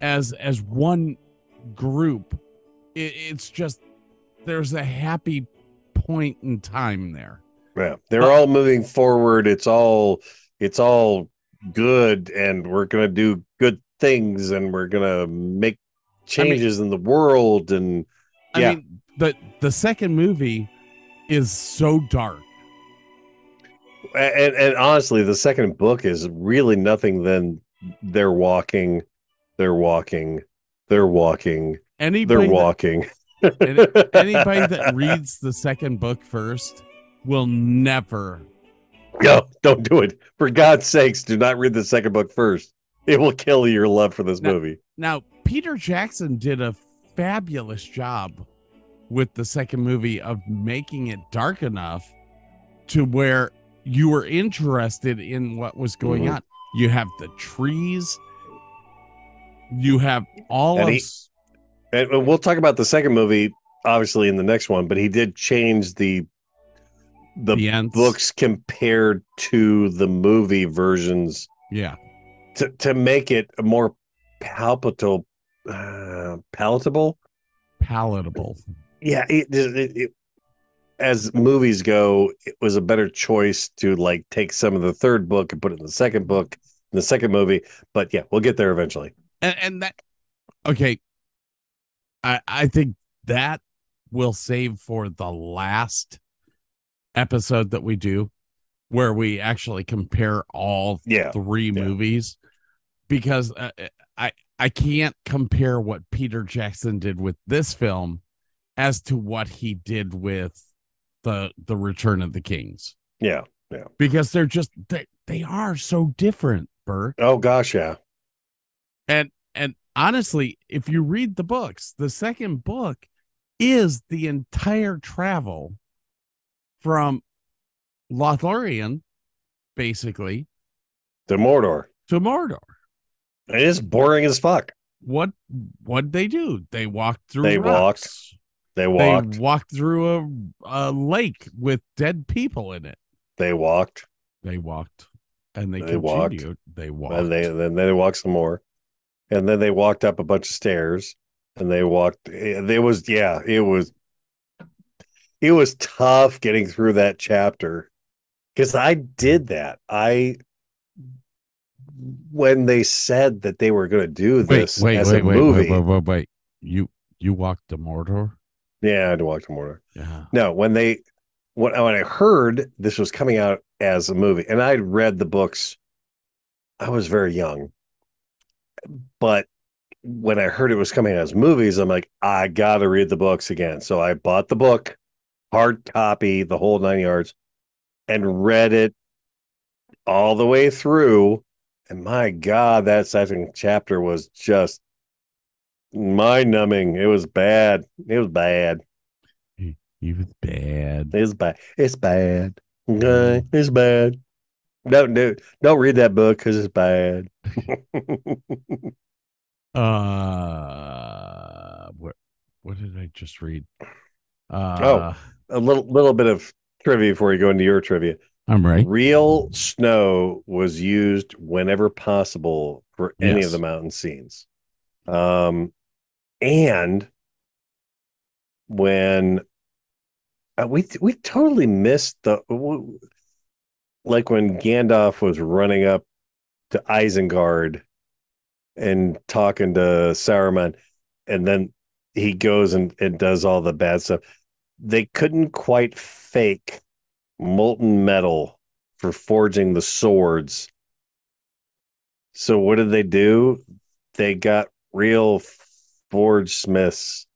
as as one group. It, it's just there's a happy point in time there. Yeah, they're all moving forward. It's all it's all good, and we're gonna do good things, and we're gonna make I mean- changes in the world. And I Yeah. mean, the the second movie is so dark. and and honestly, the second book is really nothing than they're walking, they're walking, they're walking, Anybody they're walking. any- anybody that reads the second book first will never No, don't do it. For God's sakes, do not read the second book first. It will kill your love for this No. movie. Now, Peter Jackson did a fabulous job with the second movie of making it dark enough to where you were interested in what was going Mhm. on. You have the trees, you have all And of he- and we'll talk about the second movie, obviously, in the next one. But he did change the the books compared to the movie versions Yeah. to to make it more palpable, uh, palatable. Palatable. Yeah, it, it, it, as movies go, it was a better choice to like take some of the third book and put it in the second book, in the second movie. But yeah, we'll get there eventually. and, and that okay i i think that will save for the last episode that we do where we actually compare all Yeah, three yeah. movies because uh, i i can't compare what peter jackson did with this film as to what he did with the the return of the kings yeah. Yeah. Because they're just they, they are so different Burr. Oh gosh, yeah. and and honestly if you read the books the second book is the entire travel from lothlorien basically to Mordor. to mordor It is boring as fuck. what what they do they walked through They walked, rocks. They they walked. walked through a, a lake with dead people in it They walked. they walked and they, They walked. they walked And they then they walked some more, and then they walked up a bunch of stairs, and they walked. Eh, it was yeah, it was. It was tough getting through that chapter, because I did that. I when they said that they were going to do this wait as wait a wait, movie, wait wait wait wait you you walked to mordor yeah, I had to walk to Mordor. yeah No, when they when when I heard this was coming out as a movie, and I'd read the books, I was very young. But when I heard it was coming out as movies, I'm like, I gotta read the books again. So I bought the book, hard copy, the whole nine yards, and read it all the way through. And my God, that second chapter was just mind numbing. It was bad. It was bad. It was bad. It's bad. It's bad. Okay, it's bad. Don't do. Don't read that book because it's bad. Uh, what what did I just read? Uh, Oh. A little little bit of trivia before you go into your trivia. I'm right. Real snow was used whenever possible for any Yes. of the mountain scenes. Um, and when uh, we we totally missed the w- like when Gandalf was running up to Isengard and talking to Saruman, and then he goes and, and does all the bad stuff. They couldn't quite fake molten metal for forging the swords. So what did they do? They got real forge smiths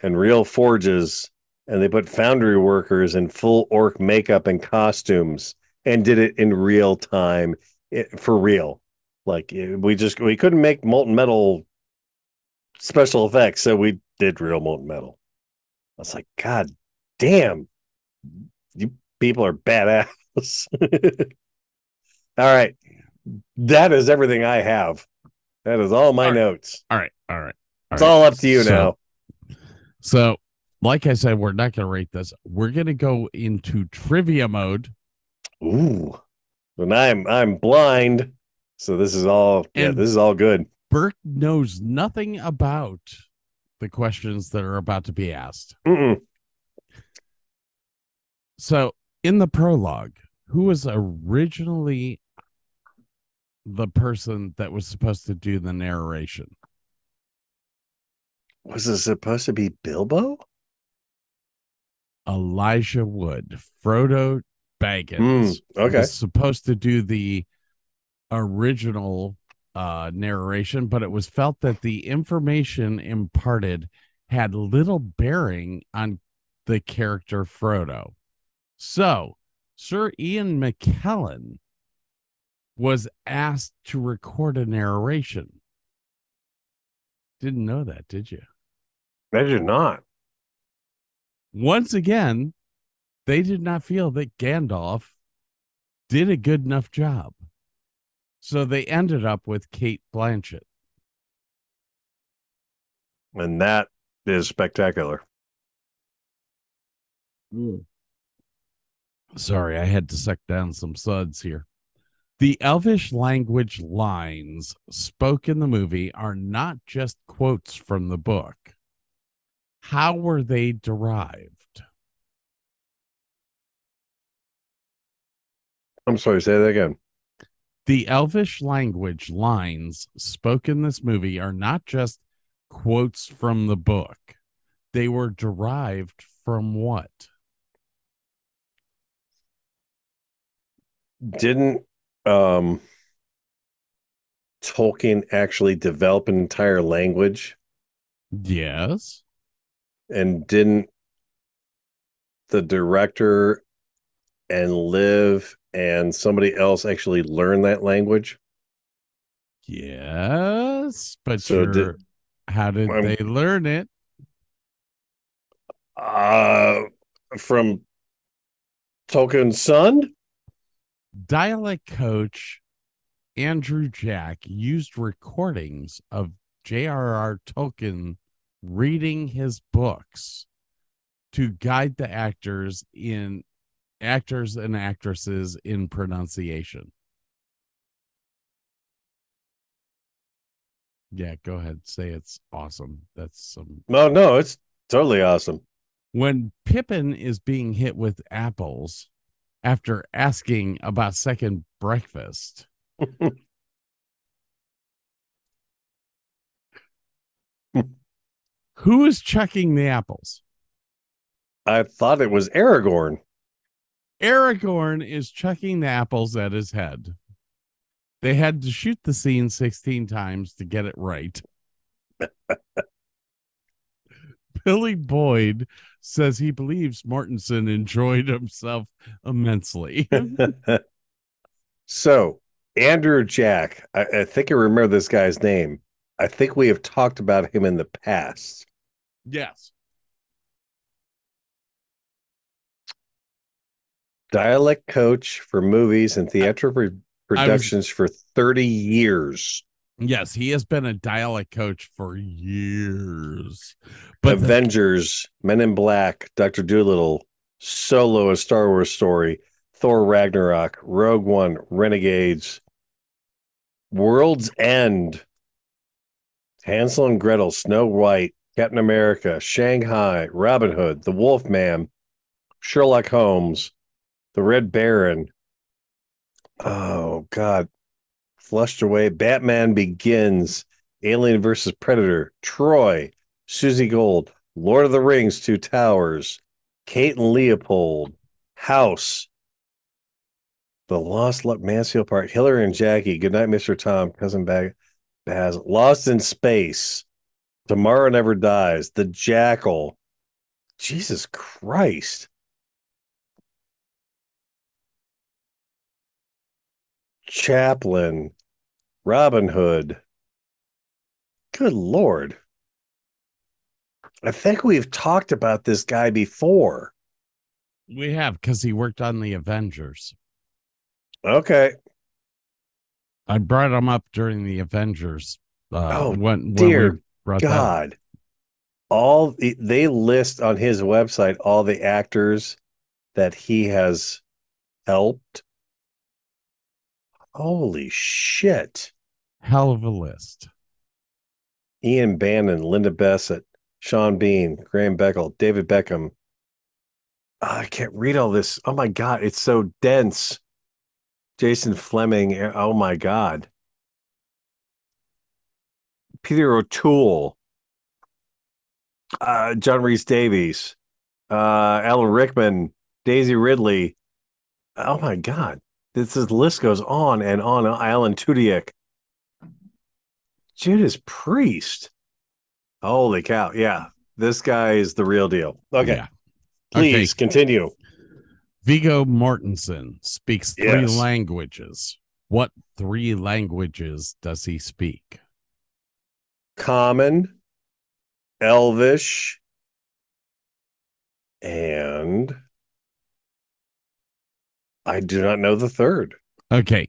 and real forges, and they put foundry workers in full orc makeup and costumes and did it in real time it, for real. Like we just we couldn't make molten metal special effects, so we did real molten metal. I was like, God damn, you people are badass. all right. That is everything I have. That is all my All right. notes. All right, all right. It's all up to you So- now. So, like I said, we're not going to rate this. We're going to go into trivia mode. Ooh. And I'm I'm blind. So this is all yeah, And- this is all good. Burke knows nothing about the questions that are about to be asked. Mm-mm. So, in the prologue, who was originally the person that was supposed to do the narration? Was it supposed to be Bilbo? Elijah Wood, Frodo Baggins. Mm, okay. was supposed to do the original uh, narration, but it was felt that the information imparted had little bearing on the character Frodo. So, Sir Ian McKellen was asked to record a narration. Didn't know that, did you? I did not. once again, they did not feel that Gandalf did a good enough job. So they ended up with Cate Blanchett. And that is spectacular. Mm. Sorry, I had to suck down some suds here. The elvish language lines spoke in the movie are not just quotes from the book. How were they derived? I'm sorry, say that again. The elvish language lines spoke in this movie are not just quotes from the book. They were derived from what? Didn't um Tolkien actually develop an entire language Yes. and didn't the director and Liv and somebody else actually learn that language? Yes. But So did- how did I'm- they learn it? Uh from Tolkien's son? dialect coach Andrew Jack used recordings of J.R.R. Tolkien reading his books to guide the actors in actors and actresses in pronunciation. Yeah, go ahead. Say it's awesome. That's some No, no, it's totally awesome. when Pippin is being hit with apples after asking about second breakfast. Who is checking the apples? I thought it was Aragorn. Aragorn is chucking the apples at his head. They had to shoot the scene 16 times to get it right. Billy Boyd says he believes Mortensen enjoyed himself immensely. so, Andrew Jack, I, I think I remember this guy's name. I think we have talked about him in the past. yes. Dialect coach for movies and theatrical productions for 30 years. Yes, he has been a dialect coach for years. But the- Avengers, Men in Black, Doctor Dolittle, Solo, a Star Wars story, Thor Ragnarok, Rogue One, Renegades, World's End, Hansel and Gretel, Snow White, Captain America, Shanghai, Robin Hood, The Wolf Man, Sherlock Holmes, The Red Baron. Oh God. Flushed away. Batman Begins, Alien versus Predator, Troy, Suzie Gold, Lord of the Rings, Two Towers, Kate and Leopold, House, The Lost Luck, Mansfield Park, Hilary and Jackie, Goodnight, Mr. Tom, Cousin Bag, Baz, Lost in Space, Tomorrow Never Dies, The Jackal. Jesus Christ. Chaplin, Robin Hood. Good Lord. I think we've talked about this guy before. we have because he worked on the Avengers. Okay. I brought him up during the Avengers. Uh, Oh, when, when dear we brought that up. God. All the, they list on his website all the actors that he has helped. Holy shit. Hell of a list. Ian Bannen, Linda Bassett, Sean Bean, Graham Beckel, David Beckham. Ah, I can't read all this. Oh my God, it's so dense. Jason Flemyng. eh, Oh my God. Peter O'Toole. Uh, John Rhys-Davies. Uh, Alan Rickman. Daisy Ridley. Oh my God. This is, list goes on and on. Alan Tudyk. Judas Priest. Holy cow. Yeah. This guy is the real deal. Okay. Yeah. Please Okay. continue. Viggo Mortensen speaks three Yes. languages. What three languages does he speak? Common, Elvish, And I do not know the third. Okay.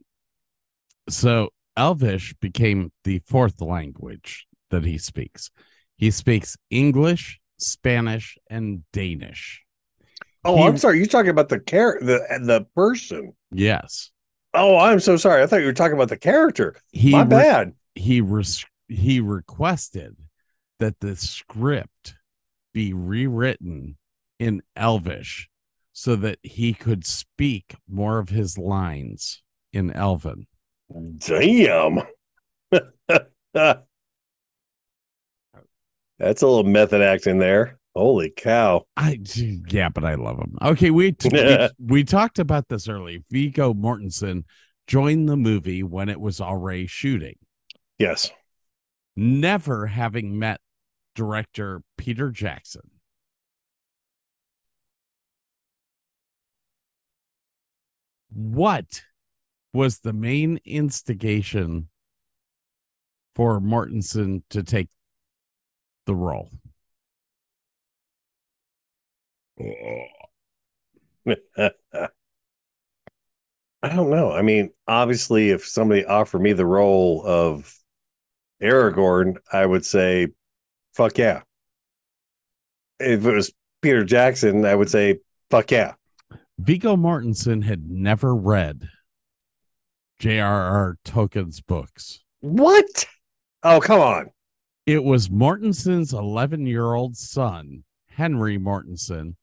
So Elvish became the fourth language that he speaks. He speaks English, Spanish, and Danish. Oh, He- I'm sorry. You're talking about the character, the the person. Yes. Oh, I'm so sorry. I thought you were talking about the character. He My re- bad. he res- he requested that the script be rewritten in Elvish so that he could speak more of his lines in Elvin. Damn. That's a little method acting there. Holy cow. I yeah, but I love him. Okay, we t- we, we talked about this early. Viggo Mortensen joined the movie when it was already shooting, Yes. never having met director Peter Jackson. What was the main instigation for Mortensen to take the role? I don't know. I mean, obviously, if somebody offered me the role of Aragorn, I would say, fuck yeah. If it was Peter Jackson, I would say, fuck yeah. Viggo Mortensen had never read J.R.R. Tolkien's books. What? Oh, come on. It was Mortensen's 11 year old son, Henry Mortensen,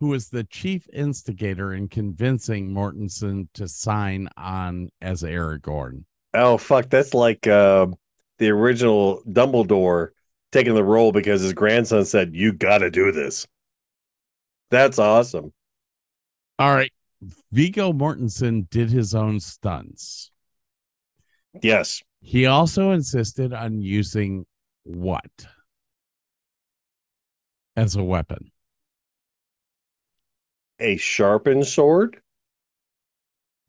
who was the chief instigator in convincing Mortensen to sign on as Aragorn. Oh, fuck. That's like uh, the original Dumbledore taking the role because his grandson said, You got to do this. That's awesome. All right. Viggo Mortensen did his own stunts. Yes. He also insisted on using what as a weapon? A sharpened sword?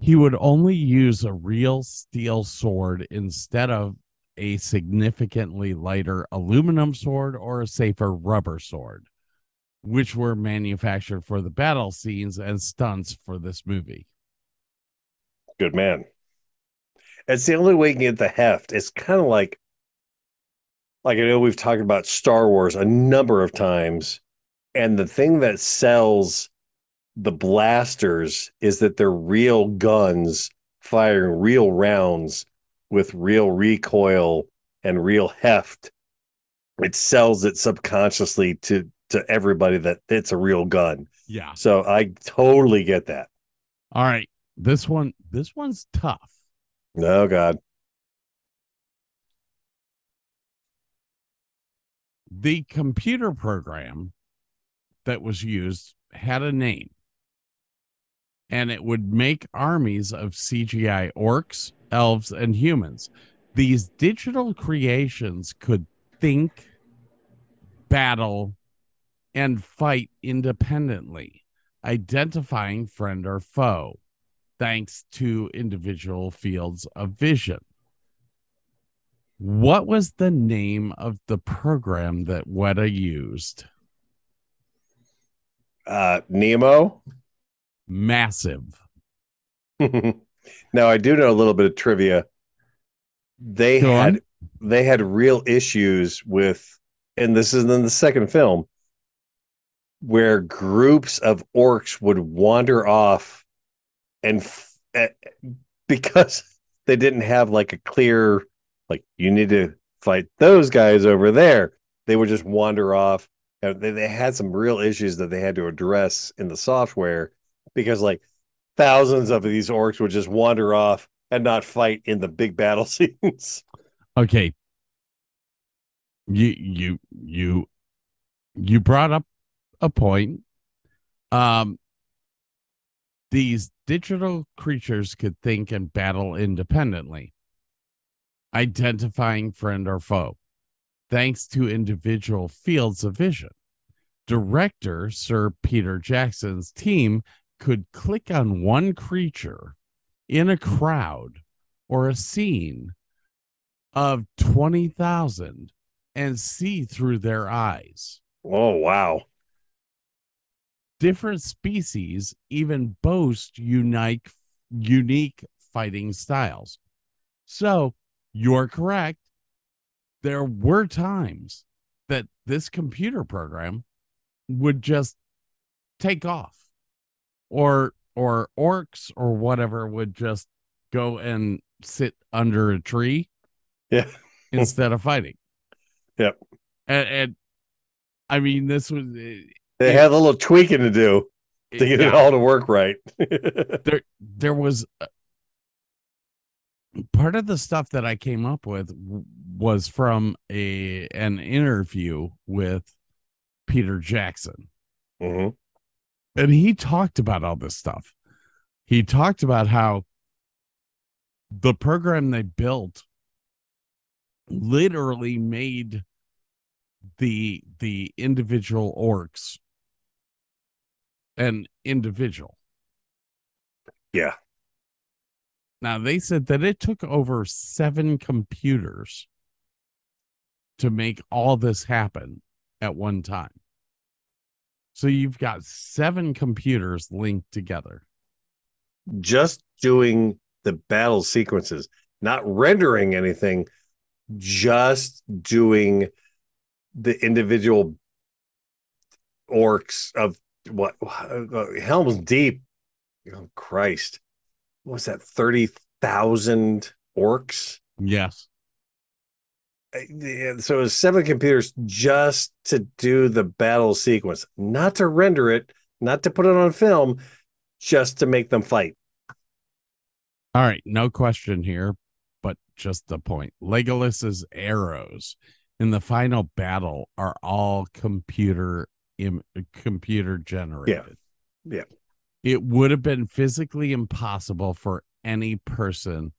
he would only use a real steel sword instead of a significantly lighter aluminum sword or a safer rubber sword, which were manufactured for the battle scenes and stunts for this movie. Good man. It's the only way you can get the heft. It's kind of like, like I know we've talked about Star Wars a number of times, and the thing that sells the blasters is that they're real guns firing real rounds with real recoil and real heft. It sells it subconsciously to to everybody that it's a real gun. Yeah. So I totally get that. All right. This one, this one's tough. Oh God. The computer program that was used had a name and it would make armies of CGI orcs, elves, and humans. These digital creations could think, battle, and fight independently, identifying friend or foe, thanks to individual fields of vision. What was the name of the program that Weta used? Uh Nemo. Massive. now I do know a little bit of trivia. They Go had on. they had real issues with, and this is in the second film, where groups of orcs would wander off, and f- eh, because they didn't have like a clear, like you need to fight those guys over there. They would just wander off. They, they had some real issues that they had to address in the software because like thousands of these orcs would just wander off and not fight in the big battle scenes. Okay. You you you you brought up a point. Um these digital creatures could think and battle independently, identifying friend or foe, thanks to individual fields of vision. Director Sir Peter Jackson's team could click on one creature in a crowd or a scene of 20,000 and see through their eyes. Oh wow. Different species even boast unique unique fighting styles. So you're correct. There were times that this computer program would just take off or or orcs or whatever would just go and sit under a tree Yeah. instead of fighting. Yep. And, and I mean, this was eh, They had a little tweaking to do to get yeah, it all to work right. there. There was uh, part of the stuff that I came up with w- was from a an interview with Peter Jackson. hmm and he talked about all this stuff. He talked about how the program they built literally made the the individual orcs an individual. Yeah. Now they said that it took over 7 computers to make all this happen at one time. So you've got 7 computers linked together. Just doing the battle sequences, not rendering anything, just doing the individual orcs of what uh, Helm's Deep. Oh, Christ. What was that? 30,000 orcs? Yes. So it was seven computers just to do the battle sequence, not to render it, not to put it on film, just to make them fight. All right, no question here, but just the point. Legolas's arrows in the final battle are all computer Im- computer generated. Yeah. yeah. It would have been physically impossible for any person,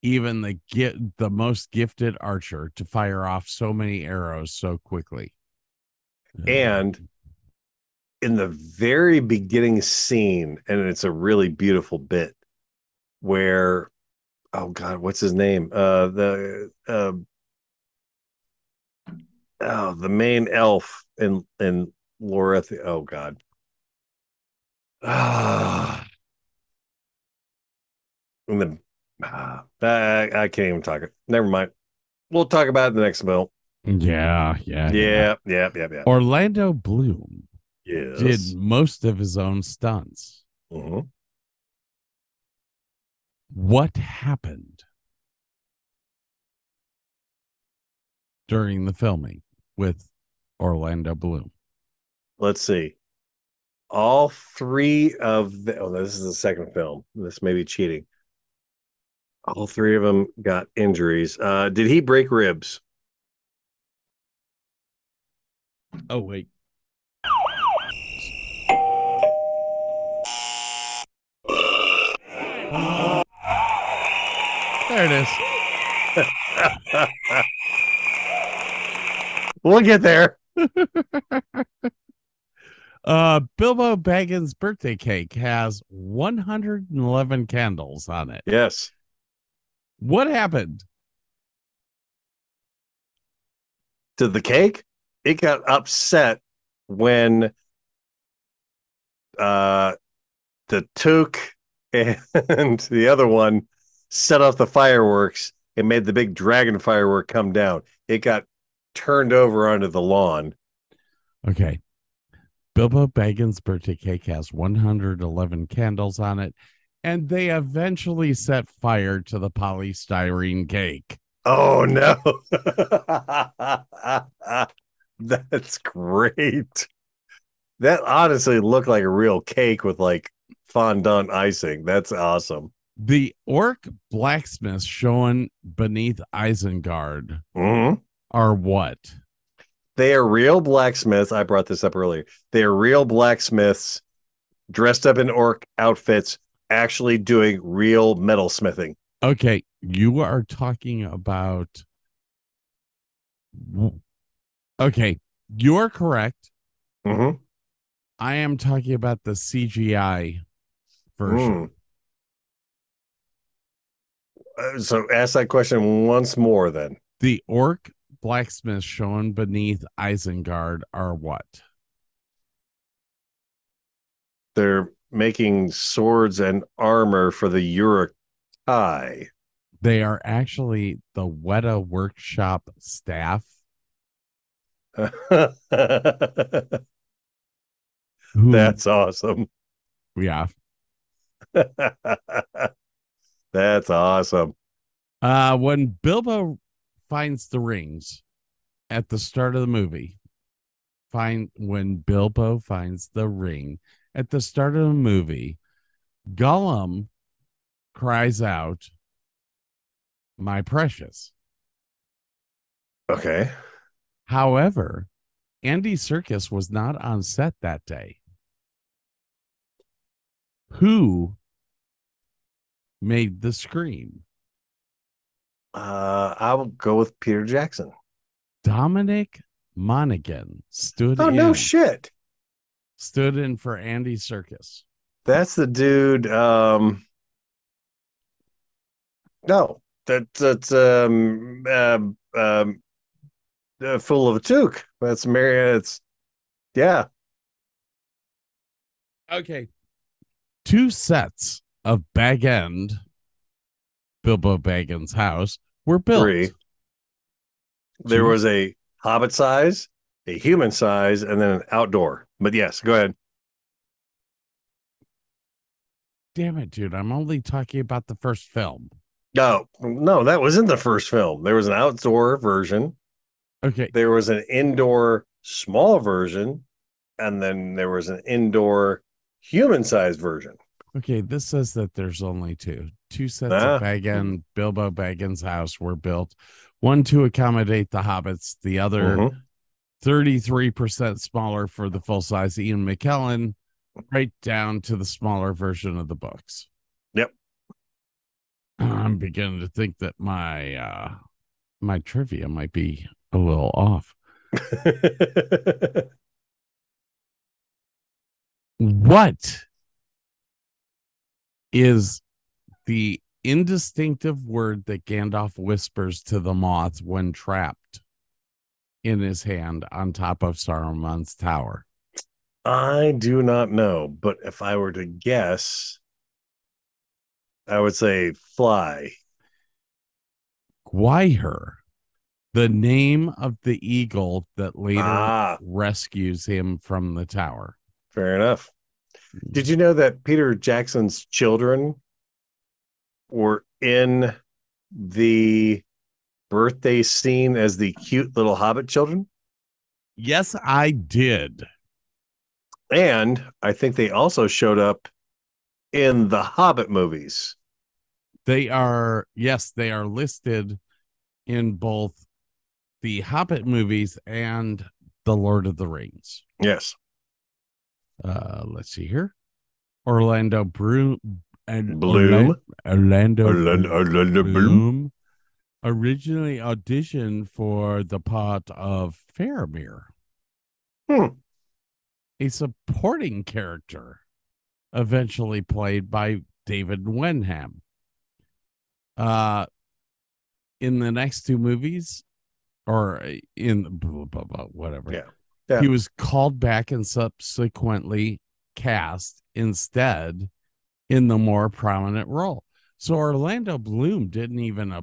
even the get the most gifted archer, to fire off so many arrows so quickly. And in the very beginning scene, and it's a really beautiful bit where, oh God, what's his name? Uh, the uh, oh, the main elf in in Loreth. Oh God. Ah. And the ah, I, I can't even talk it. Never mind. We'll talk about it in the next bill. yeah, yeah, Yeah, yeah, yeah, yeah. Orlando Bloom Yes. did most of his own stunts. Mhm. what happened during the filming with Orlando Bloom. Let's see. All three of the, oh, this is the second film. This may be cheating. All three of them got injuries. Uh, did he break ribs? Oh wait. There it is. We'll get there. Uh Bilbo Baggins' birthday cake has 111 candles on it. Yes. What happened? To the cake, it got upset when uh the Took and the other one set off the fireworks and made the big dragon firework come down. It got turned over onto the lawn. Okay. Bilbo Baggins' birthday cake has 111 candles on it, and they eventually set fire to the polystyrene cake. Oh no. That's great. That honestly looked like a real cake with like fondant icing. That's awesome. The orc blacksmiths shown beneath Isengard Mhm. are what? They are real blacksmiths. I brought this up earlier. They are real blacksmiths dressed up in orc outfits, actually doing real metal smithing. Okay, you are talking about. Okay, you're correct. Mhm. I am talking about the CGI version. Mm. So ask that question once more then. The orc blacksmiths shown beneath Isengard are what? they're making swords and armor for the Uruk-hai. They are actually the Weta Workshop staff who, That's awesome. yeah. That's awesome. Uh, when Bilbo finds the rings at the start of the movie, find when Bilbo finds the ring at the start of the movie, Gollum cries out, "My precious." Okay. However, Andy Serkis was not on set that day. Who made the scream? Uh, I will go with Peter Jackson. Dominic Monaghan stood Oh in, no shit. stood in for Andy Serkis. That's the dude. Um, no, that that's um um um uh, full of a toque. That's Merry. It's yeah. Okay. Two sets of Bag End, Bilbo Baggins' house, were built. Three. There was a hobbit size, a human size, and then an outdoor. But yes, go ahead. Damn it, dude. I'm only talking about the first film. No, no, that was in the first film. There was an outdoor version. Okay. There was an indoor small version, and then there was an indoor human sized version. Okay. This says that there's only two. Two sets Ah. of Bag End, Bilbo Baggins' house were built. One to accommodate the hobbits, the other Mhm. 33% smaller for the full size Ian McKellen, right down to the smaller version of the books. Yep. I'm beginning to think that my uh my trivia might be a little off. What is the indistinctive word that Gandalf whispers to the moth when trapped in his hand on top of Saruman's tower? I do not know, but if I were to guess, I would say fly. Gwaihir, the name of the eagle that later Ah. rescues him from the tower. Fair enough. Did you know that Peter Jackson's children were in the birthday scene as the cute little hobbit children? Yes, I did. And I think they also showed up in the Hobbit movies. They are, yes, they are listed in both the Hobbit movies and the Lord of the Rings. Yes. Uh, let's see here. Orlando Broom and Bloom. Orlando, Orlando- Orlando Bloom. Bloom originally auditioned for the part of Faramir. Hmm. A supporting character, eventually played by David Wenham. Uh, in the next two movies, or in blah, blah, blah, whatever, Yeah. Yeah. he was called back and subsequently cast instead in the more prominent role. So Orlando Bloom didn't even uh,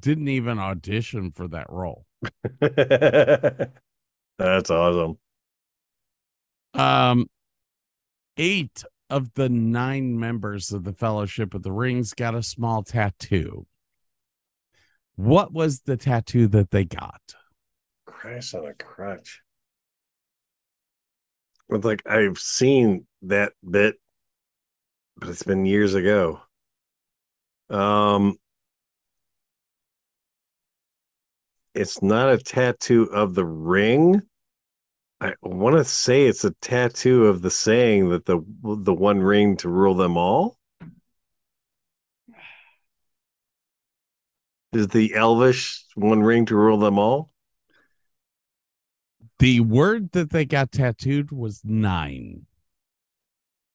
didn't even audition for that role. That's awesome. Um, eight of the nine members of the Fellowship of the Rings got a small tattoo. What was the tattoo that they got? Christ on a crutch. It's like I've seen that bit, but it's been years ago. Um, it's not a tattoo of the ring. I want to say it's a tattoo of the saying that the the one ring to rule them all. Is the Elvish one ring to rule them all? The word that they got tattooed was nine,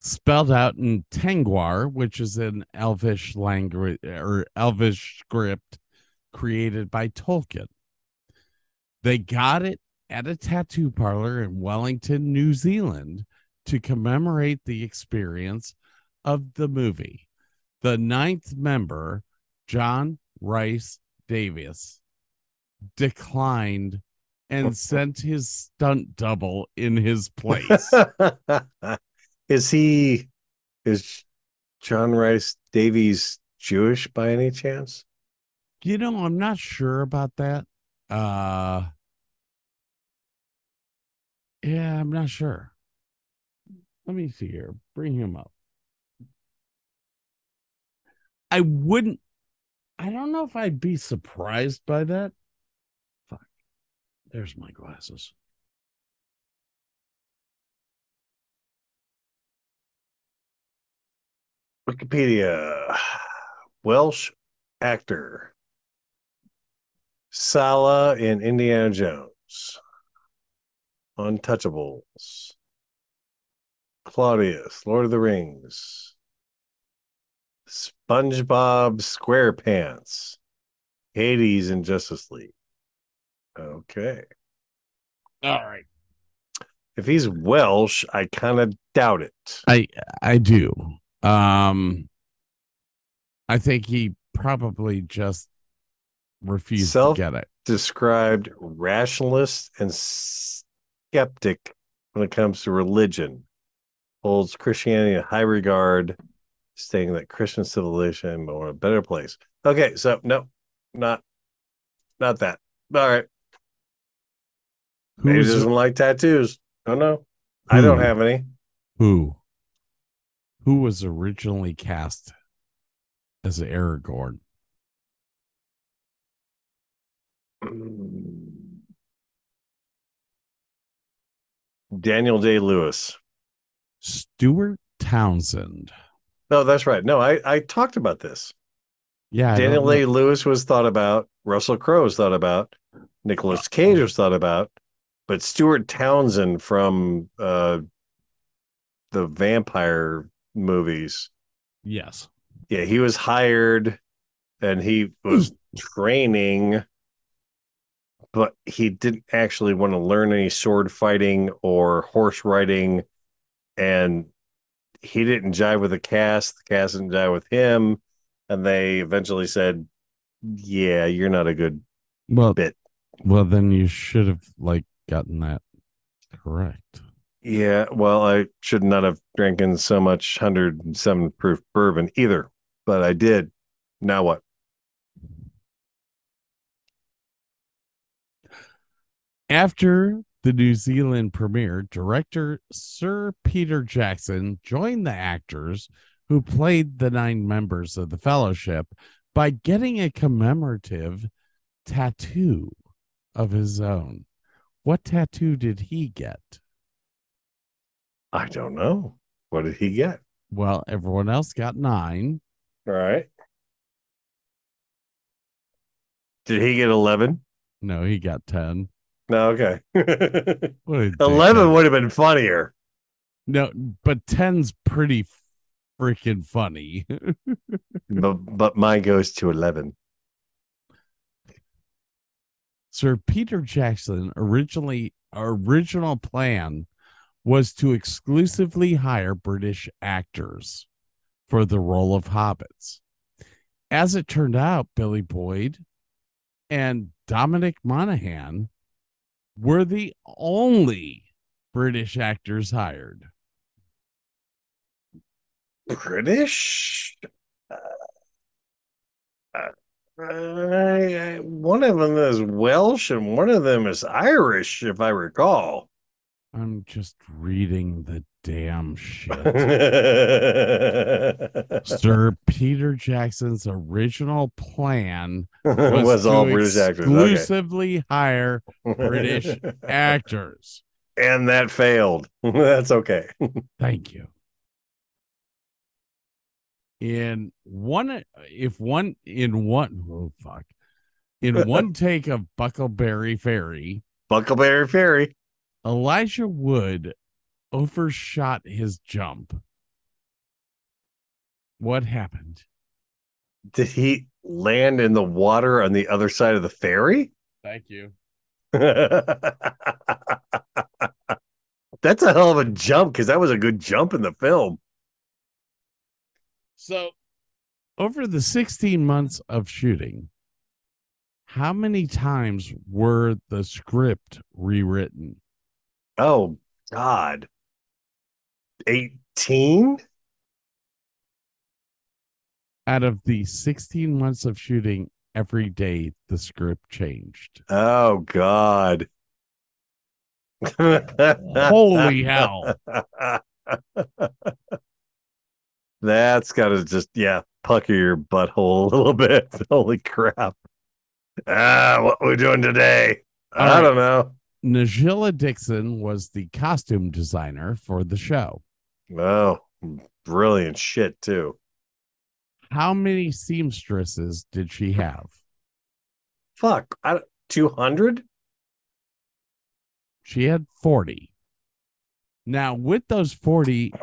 spelled out in Tengwar, which is an Elvish language or Elvish script created by Tolkien. They got it at a tattoo parlor in Wellington, New Zealand, to commemorate the experience of the movie. The ninth member, John Rice Davis, declined and sent his stunt double in his place. is he is John Rice Davies Jewish by any chance? you know, I'm not sure about that. Uh yeah, I'm not sure. Let me see here. Bring him up. I wouldn't I don't know if I'd be surprised by that. Fuck. There's my glasses. Wikipedia. Welsh actor. Sallah in Indiana Jones. Untouchables. Claudius, Lord of the Rings. SpongeBob SquarePants. Hades and Justice League. Okay. All uh, right. If he's Welsh, I kind of doubt it. I I do. Um I think he probably just refused Self- to get it. Described rationalist and skeptic when it comes to religion. Holds Christianity in high regard, stating that Christian civilization are a better place. Okay, so no, not not that. All right. Who Maybe doesn't like tattoos. Oh no. know. I don't have any. who? Who was originally cast as Aragorn? Daniel Day Lewis. Stuart Townsend. No, that's right. No, I, I talked about this. Yeah, Daniel. Day Lewis was thought about. Russell Crowe was thought about. Nicolas Cage was thought about. But Stuart Townsend from uh, the vampire movies, Yes. yeah, he was hired and he was training, but he didn't actually want to learn any sword fighting or horse riding. And he didn't jive with the cast. The cast didn't jive with him. And they eventually said, Yeah, you're not a good Well, bit. well, then you should have like gotten that correct. Yeah, well, I should not have drinking so much 107 proof bourbon either, but I did. Now what? After the New Zealand premiere, director Sir Peter Jackson joined the actors who played the nine members of the fellowship by getting a commemorative tattoo of his own. What tattoo did he get? I don't know. What did he get? Well, everyone else got nine. All right. Did he get 11? No, he got 10. No, okay. What 11 would have been funnier. No, but 10's pretty freaking funny. but, but mine goes to 11. Sir Peter Jackson originally original plan was to exclusively hire British actors for the role of hobbits. As it turned out, Billy Boyd and Dominic Monaghan were the only British actors hired. British? Uh, uh, one of them is Welsh and one of them is Irish, if I recall. I'm just reading the damn shit. Sir Peter Jackson's original plan was, was, all to British actors. exclusively hire British actors. and that failed. That's okay. Thank you. In one, if one, in one, oh fuck, in one take of Bucklebury Ferry, Bucklebury Ferry. Elijah Wood overshot his jump. What happened? Did he land in the water on the other side of the ferry? Thank you. That's a hell of a jump because that was a good jump in the film. So, over the 16 months of shooting, how many times were the script rewritten? Oh God. 18? Out of the 16 months of shooting, every day the script changed. Oh God. Holy hell. That's gotta just yeah, pucker your butthole a little bit. Holy crap. Ah, what we doing today? All I right. don't know. Ngila Dickson was the costume designer for the show. Oh, brilliant shit too. How many seamstresses did she have? Fuck. 200? She had 40. Now, with those 40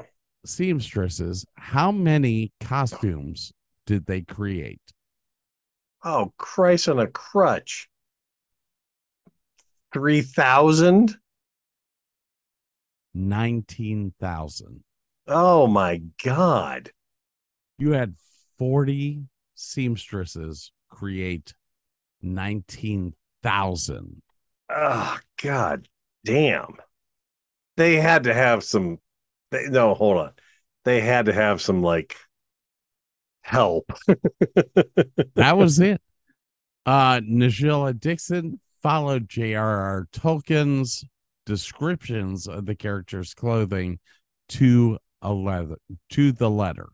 seamstresses, how many costumes did they create? Oh, Christ on a crutch. 3,000? 19,000. Oh my God. You had 40 seamstresses create 19,000. Oh, God damn. They had to have some. They, no, hold on. They had to have some like help. That was it. Uh Ngila Dickson followed J.R.R. Tolkien's descriptions of the character's clothing to a leather to the letter.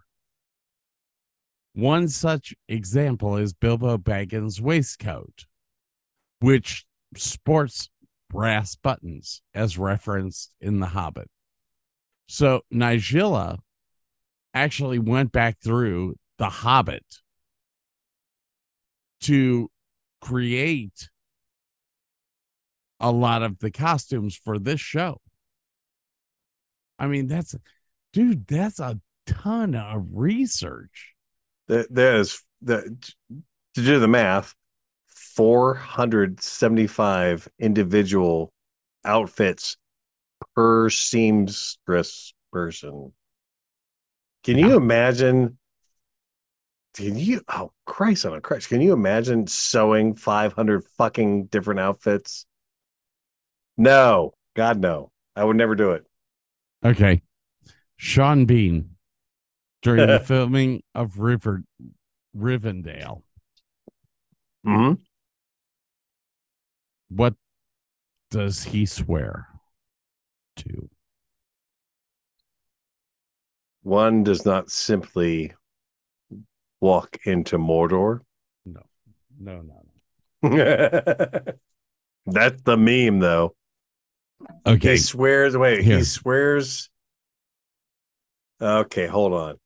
One such example is Bilbo Baggins' waistcoat, which sports brass buttons as referenced in The Hobbit. So Nigella actually went back through The Hobbit to create a lot of the costumes for this show. I mean, that's dude, that's a ton of research. There- There's the to do the math, 475 individual outfits per seamstress person. Can you imagine? Can you? Oh Christ on a Christ! Can you imagine sewing 500 fucking different outfits? No, God no, I would never do it. Okay. Sean Bean during the filming of River Rivendell. hmm What does he swear to? One does not simply walk into Mordor. No, no, no. That's the meme, though. Okay. He swears. Wait, Here. he swears. Okay, hold on.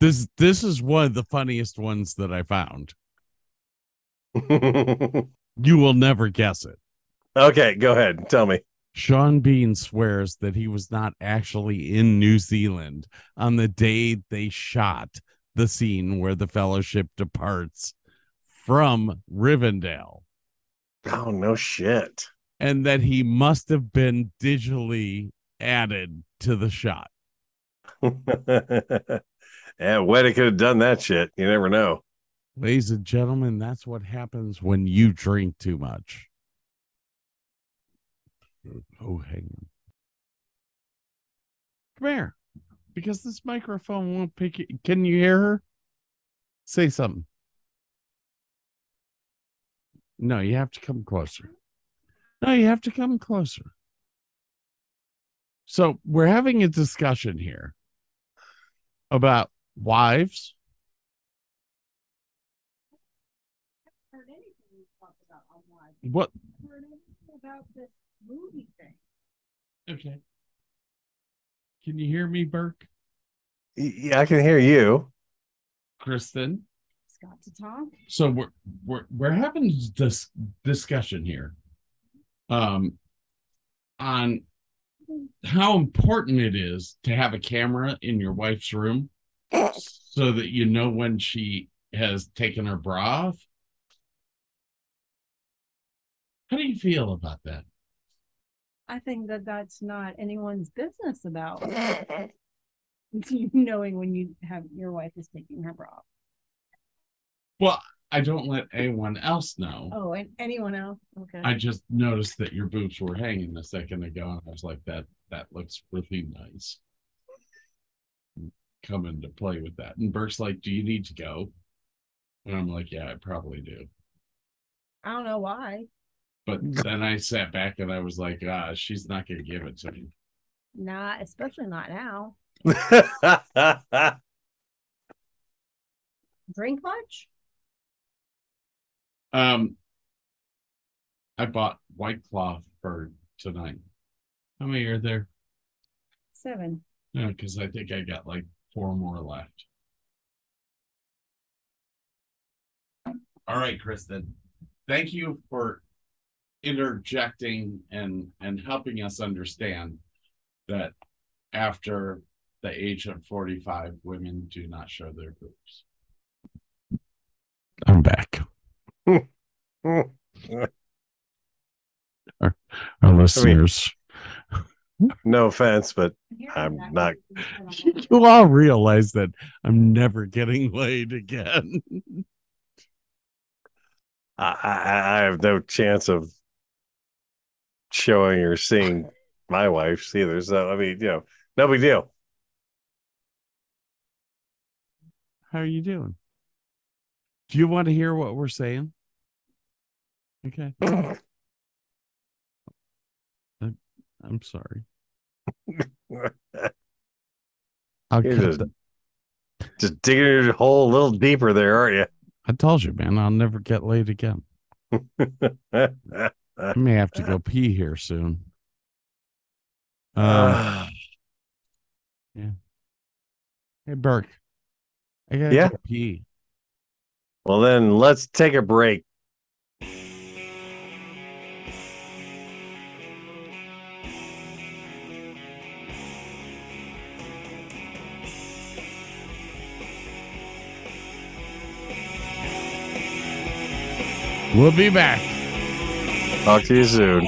This this is one of the funniest ones that I found. You will never guess it. okay, go ahead. Tell me. Sean Bean swears that he was not actually in New Zealand on the day they shot the scene where the fellowship departs from Rivendell Oh no shit. And that he must have been digitally added to the shot. yeah, Weta could have done that shit. You never know. Ladies and gentlemen, that's what happens when you drink too much. Oh, hang on. Come here. Because this microphone won't pick it. Can you hear her? Say something. No, you have to come closer. No, you have to come closer. So we're having a discussion here about wives heard anything talked about online. What? I heard anything about this movie thing. Okay. Can you hear me, Burke? Yeah, I can hear you. Kristen? Scott to talk. So we're we're we're having this discussion here um on how important it is to have a camera in your wife's room so that you know when she has taken her bra off. How do you feel about that? I think that that's not anyone's business about knowing when you have your wife is taking her bra. off. Well, I don't let anyone else know. Oh, and anyone else? Okay. I just noticed that your boobs were hanging a second ago, and I was like, "That that looks really nice." Come into play with that, and Burke's like, "Do you need to go?" And I'm like, "Yeah, I probably do." I don't know why. But then I sat back and I was like, "Ah, she's not gonna give it to me." Not, especially not now. Drink much? Um, I bought White Claw for tonight. How many are there? Seven. No, because I think I got like four more left. All right, Kristen. Thank you for interjecting and and helping us understand that after the age of 45 women do not show their boobs. I'm back. Our listeners, no offense, but I'm not- you all realize that I'm never getting laid again. I, I, I have no chance of showing or seeing my wife's either. So I mean, you know, no big deal. How are you doing? Do you want to hear what we're saying? Okay. I'm sorry. I'll You're cut just, the- just digging your hole a little deeper there, aren't you? I told you, man, I'll never get laid again. I may have to go pee here soon. Um, Uh, hey, Burke. I gotta Yeah? go pee. well, then let's take a break. We'll be back. Talk to you soon.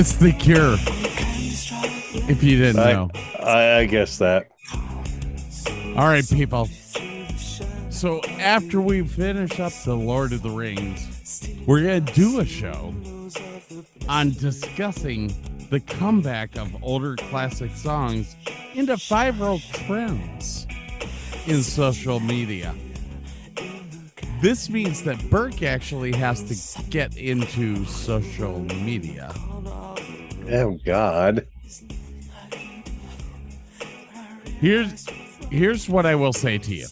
It's the cure. If you didn't I- know. I, I guess that. All right, people. So after we finish up the Lord of the Rings, we're gonna do a show on discussing the comeback of older classic songs into viral trends in social media. This means that Burke actually has to get into social media. Oh God. Here's here's what I will say to you.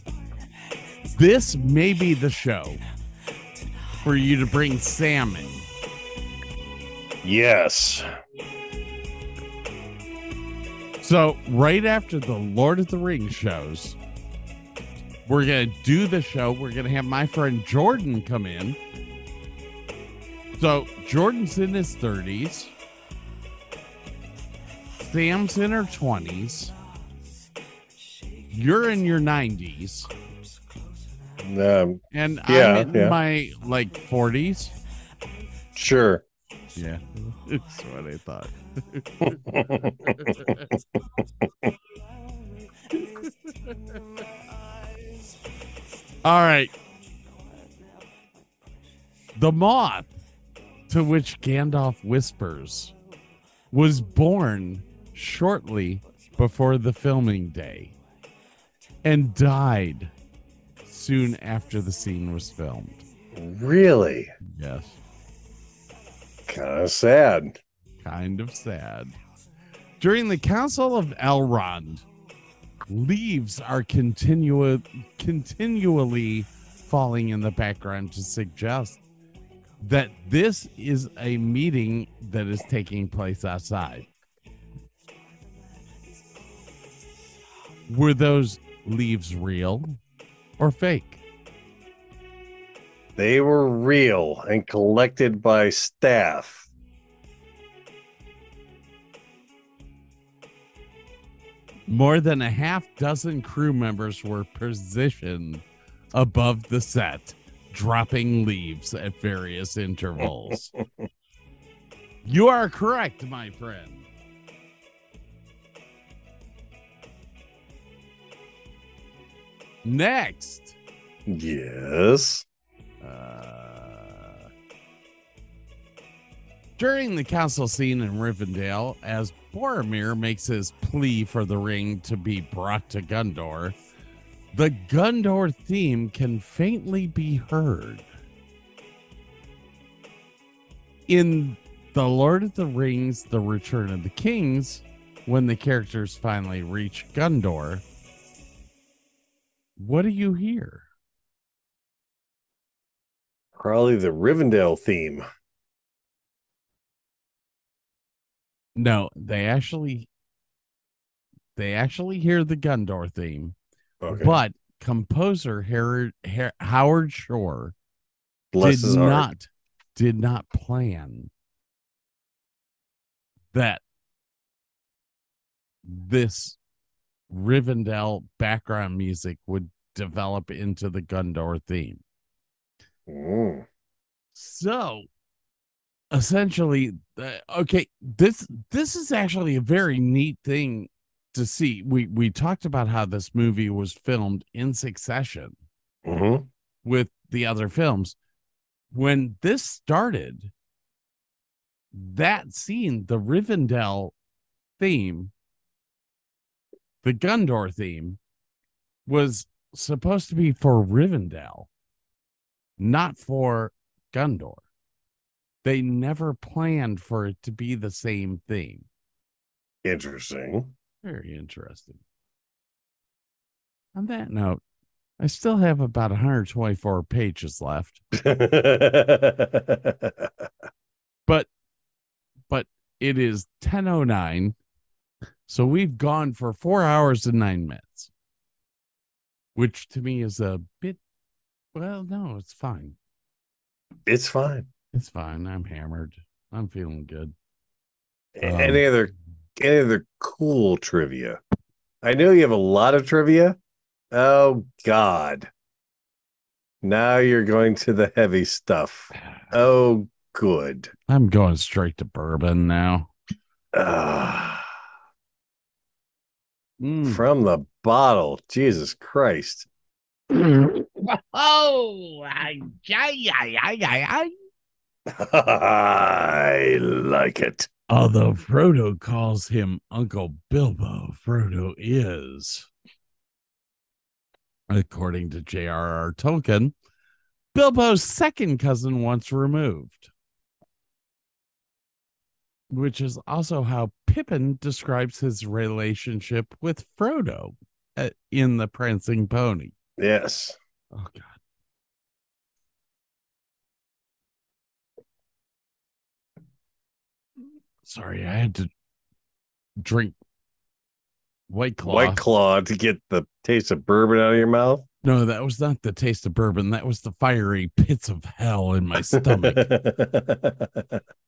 This may be the show for you to bring salmon. Yes. So right after the Lord of the Rings shows, we're gonna do the show. We're gonna have my friend Jordan come in. So Jordan's in his 30s. Sam's in her 20s. You're in your 90s. Um, And Yeah, I'm in yeah. my like 40s. sure. Yeah, that's what I thought. All right. The moth to which Gandalf whispers was born shortly before the filming day and died soon after the scene was filmed. really? Yes. Kind of sad. kind of sad. During the Council of Elrond, leaves are continua- continually falling in the background to suggest that this is a meeting that is taking place outside. Were those leaves real or fake? They were real and collected by staff. More than a half dozen crew members were positioned above the set, dropping leaves at various intervals. you are correct, my friend. Next, Yes. uh, during the council scene in Rivendell, as Boromir makes his plea for the ring to be brought to Gondor, the Gondor theme can faintly be heard. In The Lord of the Rings, The Return of the Kings, when the characters finally reach Gondor, what do you hear? Probably the Rivendell theme. No, they actually they actually hear the Gundor theme, Okay. but composer Howard, Howard Shore Bless did his heart. not did not plan that this Rivendell background music would develop into the Gundor theme. Mm. So essentially uh, okay this this is actually a very neat thing to see we we talked about how this movie was filmed in succession hmm with the other films when this started that scene the rivendell theme the gundor theme was supposed to be for rivendell not for gundor they never planned for it to be the same theme. Interesting. very interesting. On that note i still have about 124 pages left. But but it is 1009 so we've gone for four hours and nine minutes which to me is a bit well no it's fine it's fine. it's fine i'm hammered i'm feeling good Um, any other any other cool trivia? I know you have a lot of trivia. Oh God. Now you're going to the heavy stuff. Oh good. i'm going straight to bourbon now Ah, Mm. from the bottle. Jesus Christ. oh ay. I like it. Although Frodo calls him Uncle Bilbo, Frodo is, according to J.R.R. Tolkien, Bilbo's second cousin once removed. Which is also how Pippin describes his relationship with Frodo uh, in The Prancing Pony. Yes. Oh, God. Sorry, I had to drink White Claw. White claw to get the taste of bourbon out of your mouth. no, that was not the taste of bourbon. That was the fiery pits of hell in my stomach.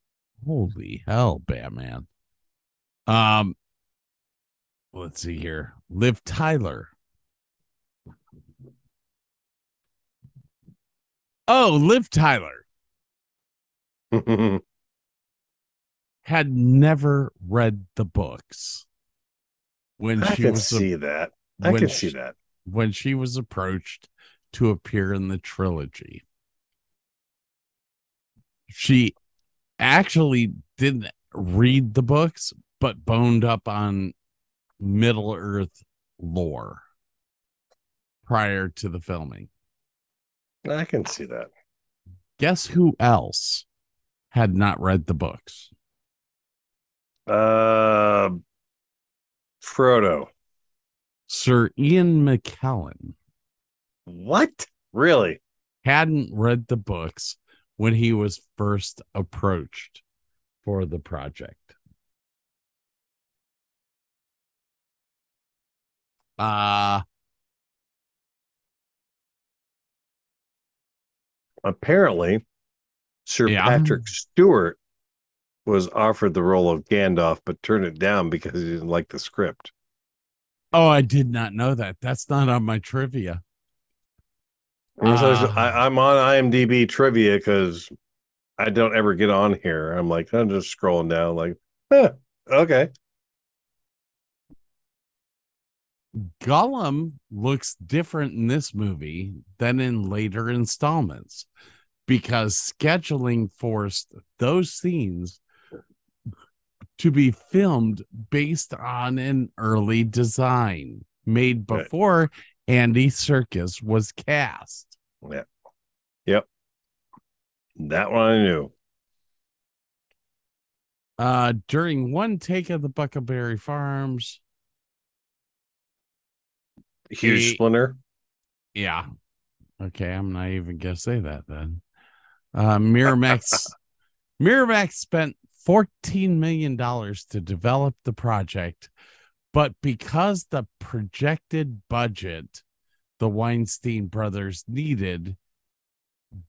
Holy hell, Batman. Um, let's see here. Liv Tyler. Oh, Liv Tyler. had never read the books when I she can was see that. I can she- see that. when she was approached to appear in the trilogy. She actually didn't read the books, but boned up on Middle Earth lore prior to the filming. I can see that. Guess who else had not read the books? Uh, Frodo. Sir Ian McKellen What? Really? hadn't read the books when he was first approached for the project. Uh Apparently, Sir Yeah. Patrick Stewart was offered the role of Gandalf, but turned it down because he didn't like the script. oh, I did not know that. That's not on my trivia. So Ah. I, I'm on IMDb trivia because I don't ever get on here. I'm like, I'm just scrolling down, like, huh, okay. Gollum looks different in this movie than in later installments because scheduling forced those scenes to be filmed based on an early design made before Andy Serkis was cast. Yeah. Yep. That one I knew. Uh, during one take of the Bucklebury Farms, Huge He- splinter. Yeah. Okay, I'm not even gonna say that then. Uh Miramax Miramax spent 14 million dollars to develop the project, but because the projected budget the Weinstein brothers needed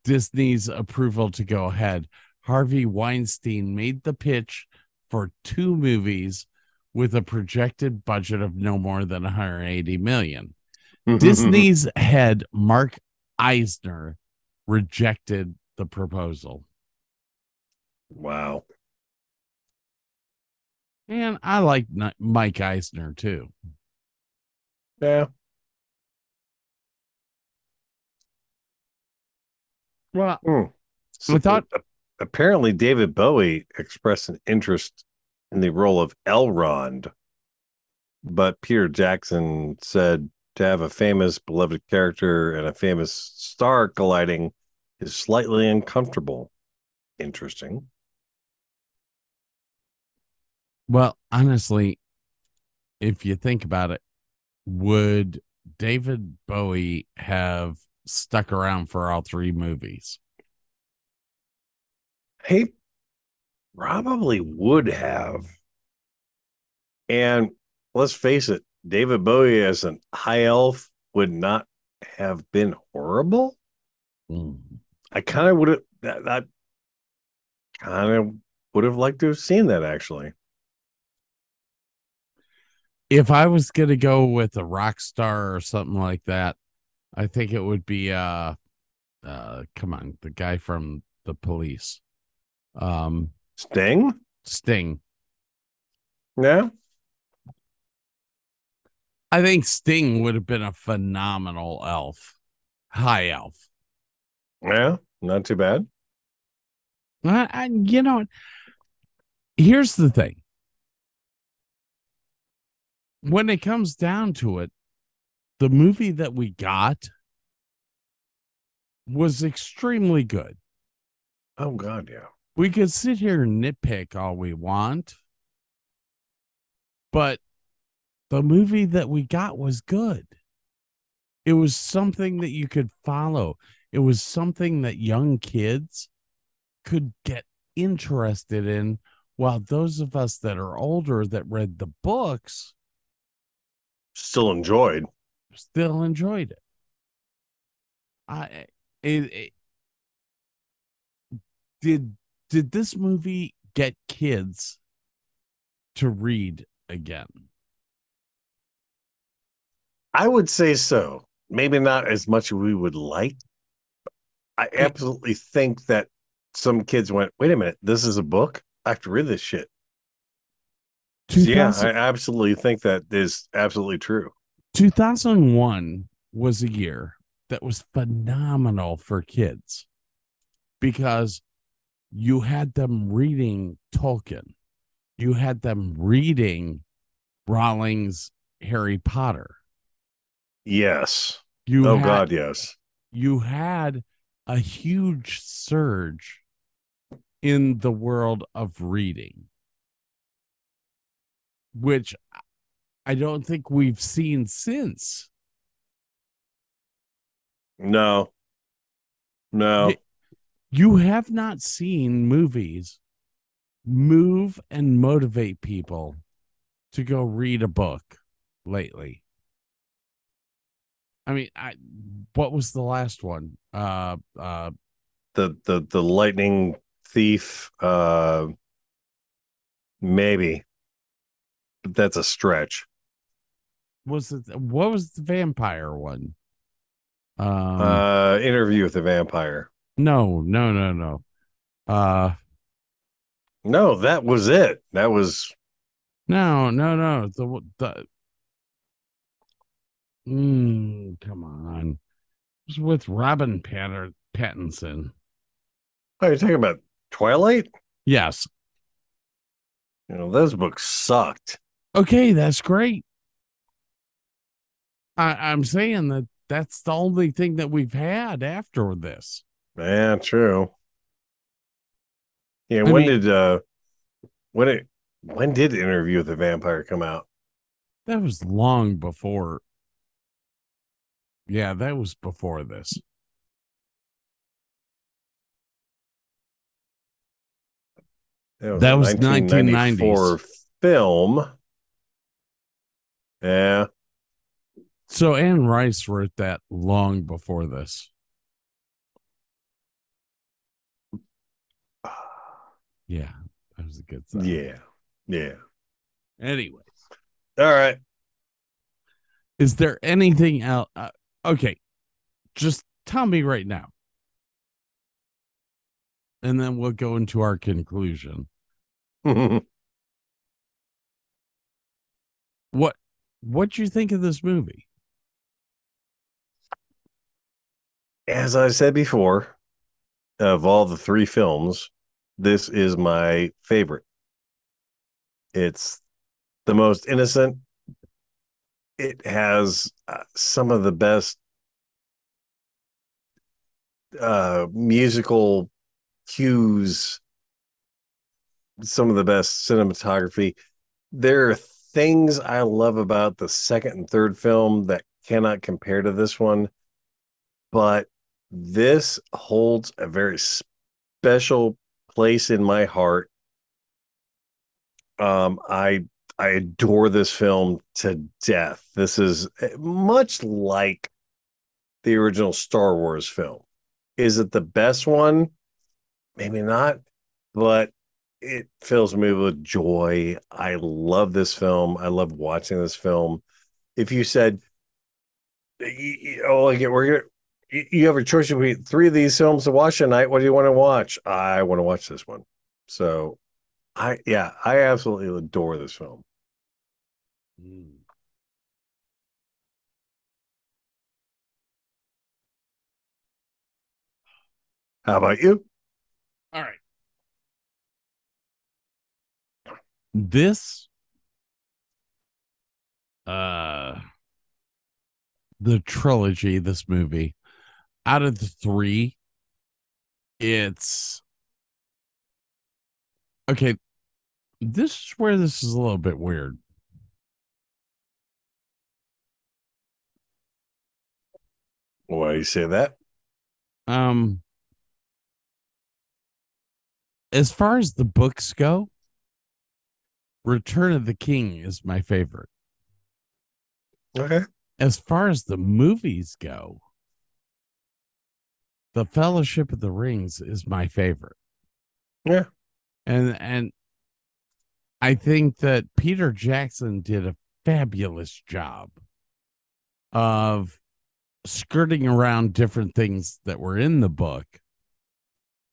Disney's approval to go ahead, Harvey Weinstein made the pitch for two movies with a projected budget of no more than 180 million. Mm-hmm, mm-hmm. Disney's head, Mark Eisner, rejected the proposal. wow. And I like Mike Eisner too. Yeah. Well, Hmm. So Without- a- apparently David Bowie expressed an interest in the role of Elrond, but Peter Jackson said to have a famous beloved character and a famous star colliding is slightly uncomfortable. Interesting. Well, honestly, if you think about it, would David Bowie have stuck around for all three movies? He probably would have. And let's face it, David Bowie as an high elf would not have been horrible. Mm. I kind of would have that, that kind of would have liked to have seen that actually. If I was gonna go with a rock star or something like that, I think it would be uh uh come on, the guy from the police. Um Sting? Sting. Yeah. I think Sting would have been a phenomenal elf. High elf. Yeah. Not too bad. I, I, you know, here's the thing. Mm-hmm. When it comes down to it, the movie that we got was extremely good. Oh God, yeah. We could sit here and nitpick all we want, but the movie that we got was good. It was something that you could follow. It was something that young kids could get interested in, while those of us that are older that read the books Still enjoyed. still enjoyed it. I it, it did did this movie get kids to read again? I would say so. Maybe not as much as we would like. I absolutely think that some kids went, wait a minute, this is a book? I have to read this shit. Yeah, I absolutely think that is absolutely true. 2001 was a year that was phenomenal for kids because you had them reading Tolkien, you had them reading Rowling's Harry Potter. Yes. You oh had, God, yes. you had a huge surge in the world of reading, which I don't think we've seen since. No. No. You have not seen movies move and motivate people to go read a book lately. I mean, I what was the last one? Uh uh The the the lightning thief. Uh, maybe. But that's a stretch. was it what was the vampire one? Um uh, interview with the vampire. no, no, no, no. Uh No, that was it. That was no, no, no. The the mm, come on. It was with Robin Patter, Pattinson. Oh, you're talking about Twilight? Yes. You know, those books sucked. Okay, that's great. I, I'm saying that that's the only thing that we've had after this. Yeah, true. Yeah, I when mean- did uh when it when did Interview with the Vampire come out? That was long before. Yeah, that was before this. That a was 1990s. film. Yeah. So Anne Rice wrote that long before this. Yeah, that was a good thing. Yeah. Yeah. Anyways, All right. is there anything else? Uh, okay, just tell me right now, and then we'll go into our conclusion. What what do you think of this movie? As I said before, of all the three films, this is my favorite. It's the most innocent. It has uh, some of the best uh, musical cues, some of the best cinematography. There are things I love about the second and third film that cannot compare to this one, but this holds a very special place in my heart. Um, I I adore this film to death. This is eh, much like the original Star Wars film. Is it the best one? Maybe not, but it fills me with joy. I love this film. I love watching this film. If you said, "Oh, we're gonna," you have a choice between three of these films to watch tonight. What do you want to watch? I want to watch this one. So, I yeah, I absolutely adore this film. Hmm. How about you? All right. This uh the trilogy, this movie, out of the three, it's okay. This is where this is a little bit weird. Why do you say that? Um as far as the books go, Return of the King is my favorite. Okay. as far as the movies go, The Fellowship of the Rings is my favorite. Yeah. And and I think that Peter Jackson did a fabulous job of skirting around different things that were in the book.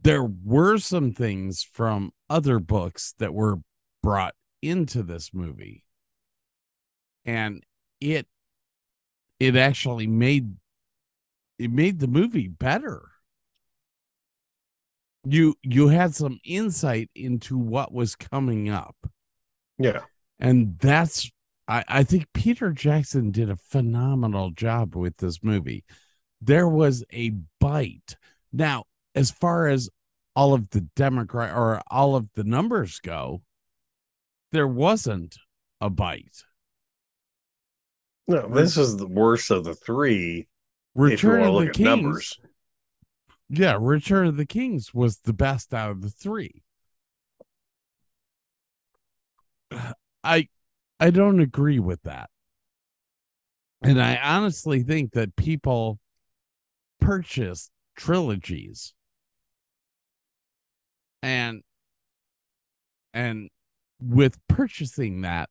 There were some things from other books that were brought into this movie. And it it actually made it made the movie better. You you had some insight into what was coming up. Yeah. And that's I, I think Peter Jackson did a phenomenal job with this movie. There was a bite. Now, as far as all of the Democrat or all of the numbers go, there wasn't a bite. No, this is the worst of the three. Return of the Kings. numbers. Yeah, Return of the Kings was the best out of the three. I I don't agree with that. And I honestly think that people purchase trilogies and and with purchasing that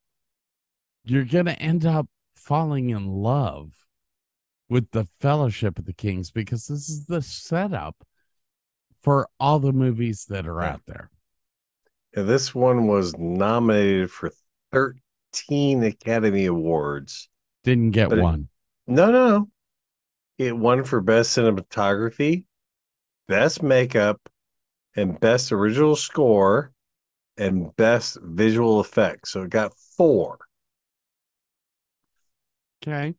you're going to end up falling in love with the fellowship of the kings because this is the setup for all the movies that are out there Yeah, this one was nominated for 13 Academy Awards. didn't get it- one No, no, no. It won for best cinematography, best makeup, and best original score, and best visual effects. So it got four. okay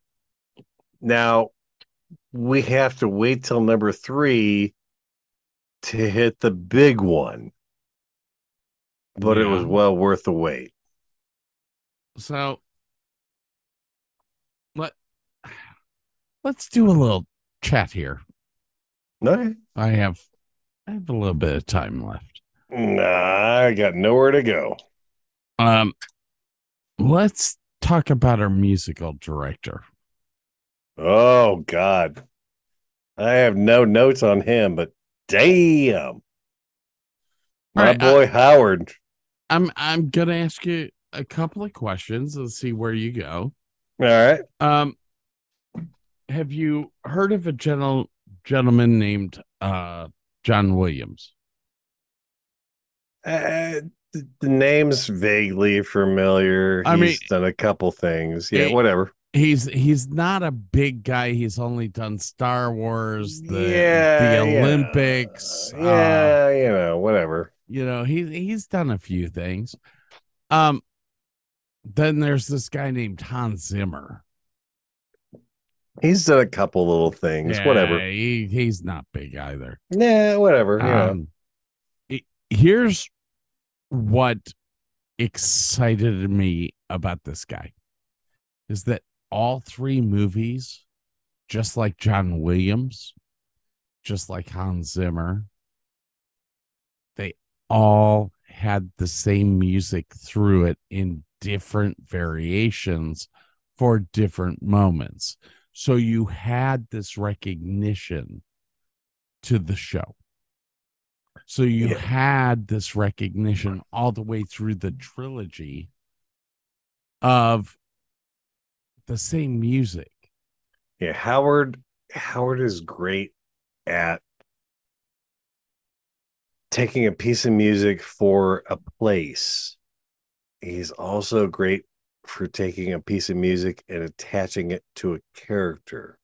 Now we have to wait till number three to hit the big one. But it was well worth the wait. so let let's do a little chat here Okay. i have i have a little bit of time left Nah, I got nowhere to go. um let's talk about our musical director Oh God. I have no notes on him, but damn. My All right, uh, boy Howard. i'm i'm gonna ask you a couple of questions and see where you go All right. Um, have you heard of a gentle gentleman named uh John Williams? Uh, th- the name's vaguely familiar. I mean- He's done a couple things. Yeah, whatever. He's he's not a big guy. He's only done Star Wars, the yeah, the yeah. Olympics. uh, Yeah, you know, whatever. you know, he he's done a few things. Um, then there's this guy named Hans Zimmer. He's done a couple little things. Whatever. He, he's not big either. Yeah, whatever. Um, it- here's what excited me about this guy is that all three movies, just like John Williams, just like Hans Zimmer, they all had the same music through it in different variations for different moments. So you had this recognition to the show. So you Yeah. had this recognition all the way through the trilogy of the same music. Yeah, Howard Howard is great at taking a piece of music for a place. He's also great for taking a piece of music and attaching it to a character.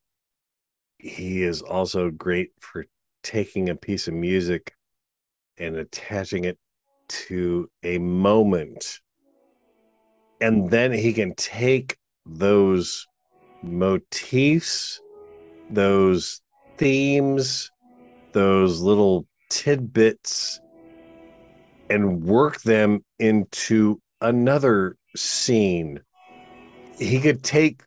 He is also great for taking a piece of music and attaching it to a moment. And then he can take those motifs, those themes, those little tidbits, and work them into another scene. He could take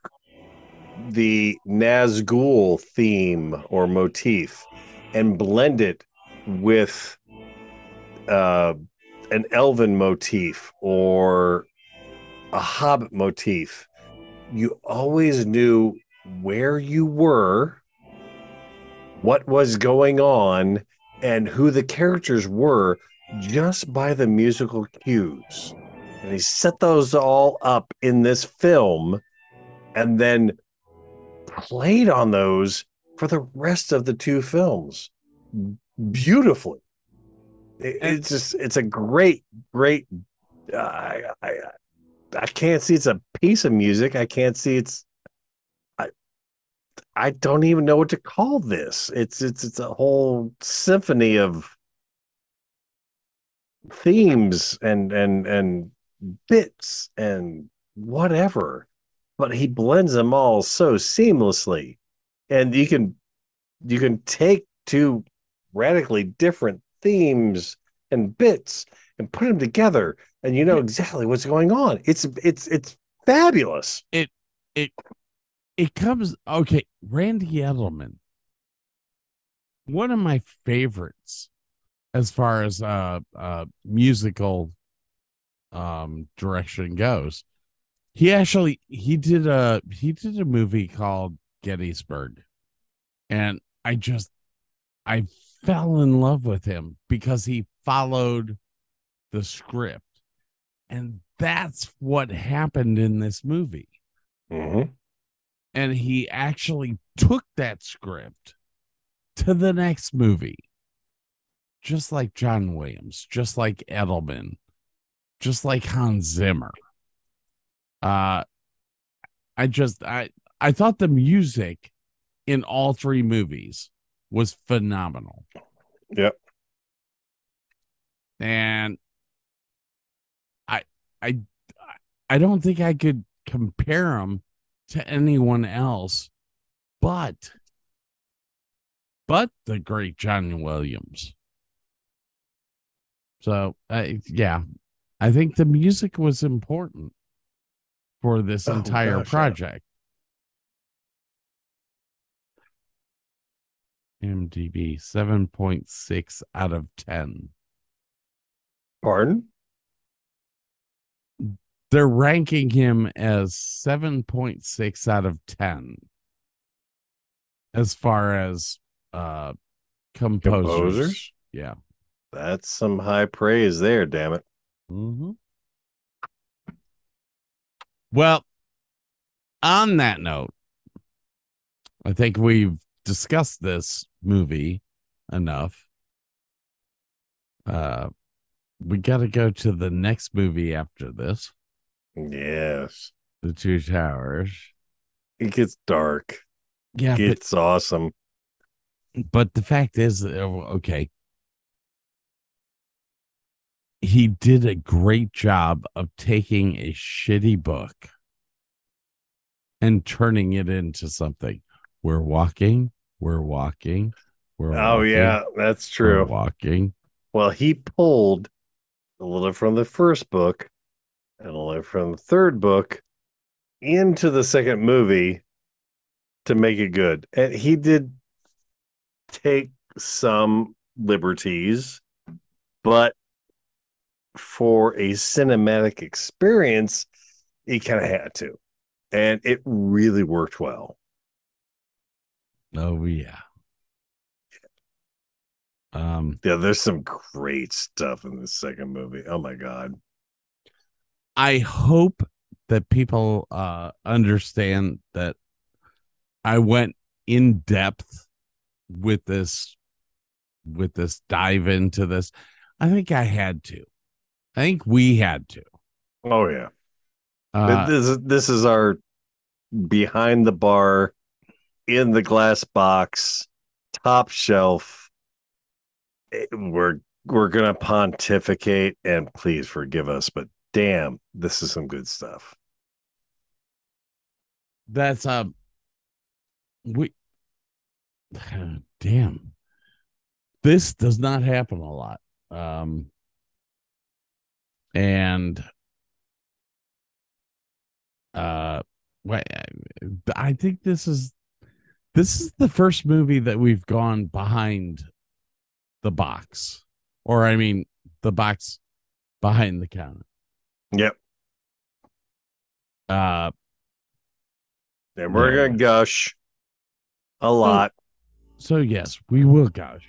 the Nazgul theme or motif and blend it with uh, an elven motif or a hobbit motif you always knew where you were, what was going on, and who the characters were just by the musical cues. And he set those all up in this film and then played on those for the rest of the two films beautifully. It- it's just it's a great, great. Uh, I, I I can't see it's a piece of music. I can't see it's. I I don't even know what to call this. It's it's it's a whole symphony of themes and and and bits and whatever, but he blends them all so seamlessly, and you can you can take two radically different themes and bits and put them together and you know exactly what's going on. It's it's it's fabulous. It it it comes okay randy edelman. One of my favorites as far as uh uh musical um direction goes. He actually he did a he did a movie called gettysburg. And i just i fell in love with him because he followed the script. And that's what happened in this movie. Mhm. and he actually took that script to the next movie. Just like john williams just like edelman just like hans zimmer. Uh i just i i thought the music in all three movies was phenomenal Yep. and i i i don't think i could compare them to anyone else but but the great John Williams. So, uh, yeah, I think the music was important for this Oh, entire gosh, project. MDB 7.6 out of 10. pardon They're ranking him as 7.6 out of 10 as far as uh composers. Composers? Yeah. that's some high praise there damn it Mm-hmm. Well, on that note, I think we've discussed this movie enough. Uh, we got to go to the next movie after this, yes The Two Towers. it gets dark Yeah, it's awesome but, but the fact is, uh, okay, he did a great job of taking a shitty book and turning it into something. We're walking, we're walking, we're oh walking, yeah that's true. walking. well he pulled a little from the first book and a little from the third book into the second movie to make it good. And he did take some liberties but for a cinematic experience he kind of had to. And it really worked well Oh yeah. Um, yeah there's some great stuff in the second movie oh my god I hope that people uh understand that I went in depth with this with this dive into this. I think I had to. I think we had to. oh yeah Uh, this is this is our behind the bar in the glass box top shelf Eh, we're we're gonna pontificate and please forgive us but damn this is some good stuff that's uh we damn. This does not happen a lot. Um and uh I think this is this is the first movie that we've gone behind the box. Or I mean the box behind the counter. yep Uh and we're Yeah. gonna gush a lot so yes, we will gush.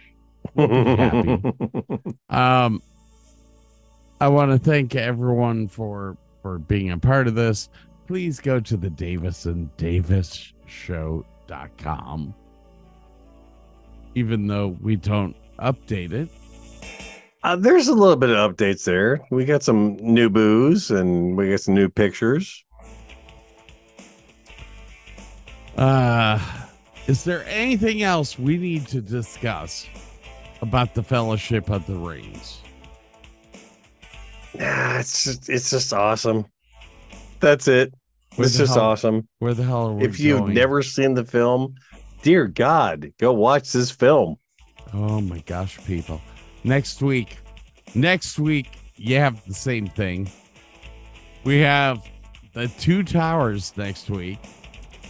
We'll be happy. Um, I want to thank everyone for for being a part of this. Please go to the Davison Davis Show.com. Even though we don't update it, Uh, there's a little bit of updates there. We got some new booze and we got some new pictures. Uh, is there anything else we need to discuss about the Fellowship of the Rings? Nah, it's just, it's just awesome. That's it. Where it's just hell- awesome. Where the hell are we If you've going? never seen the film, dear God, go watch this film. Oh my gosh, people. Next week, next week, you have the same thing. We have the two towers next week.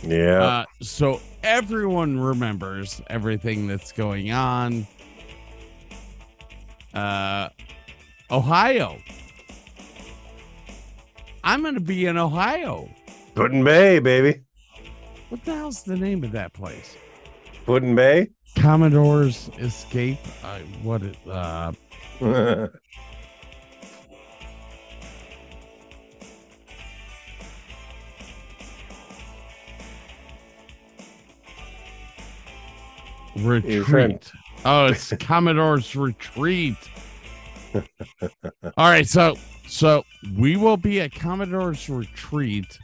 Yeah. Uh, so everyone remembers everything that's going on. Uh, Ohio. I'm going to be in Ohio. Put-in-Bay, baby. What the hell's the name of that place? Put-in-Bay. Commodore's Escape. I what it uh retreat. Oh, it's Commodore's retreat. All right, so so we will be at Commodore's retreat,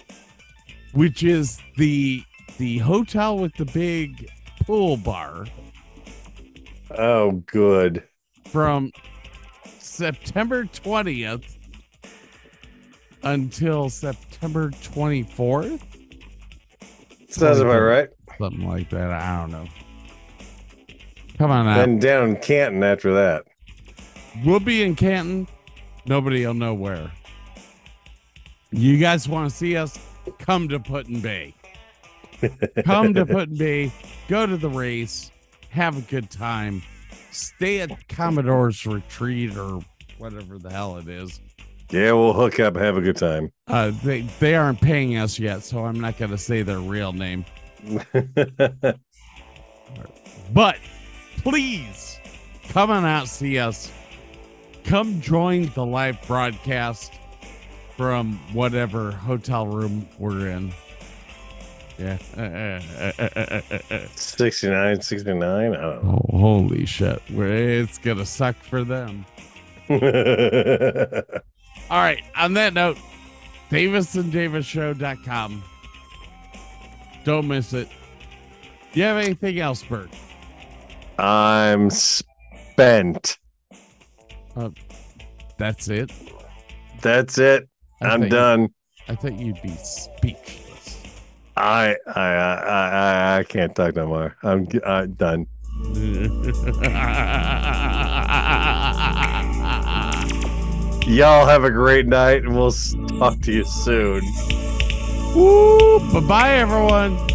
which is the the hotel with the big pool bar oh, good. from September 20th until September 24th. Sounds about right. Something like that. I don't know. Come on out. Then down Canton after that. We'll be in Canton. Nobody will know where. You guys want to see us? Come to Put-in-Bay. Come to Putin Bay. Go to the race. Have a good time. Stay at Commodore's retreat or whatever the hell it is. Yeah, we'll hook up, have a good time. Uh, they they aren't paying us yet, so I'm not going to say their real name. But please come on out, see us. Come join the live broadcast from whatever hotel room we're in. Yeah. 69, 69. I don't know. oh, holy shit. It's going to suck for them. All right. On that note, DavisandDavisShow.com. Don't miss it. Do you have anything else, Bert? I'm spent. Uh, that's it. That's it. I I'm done. I thought you'd be speechless. I, I I I I can't talk no more. I'm I'm uh, done. Y'all have a great night, and we'll talk to you soon. Woo! Bye bye, everyone.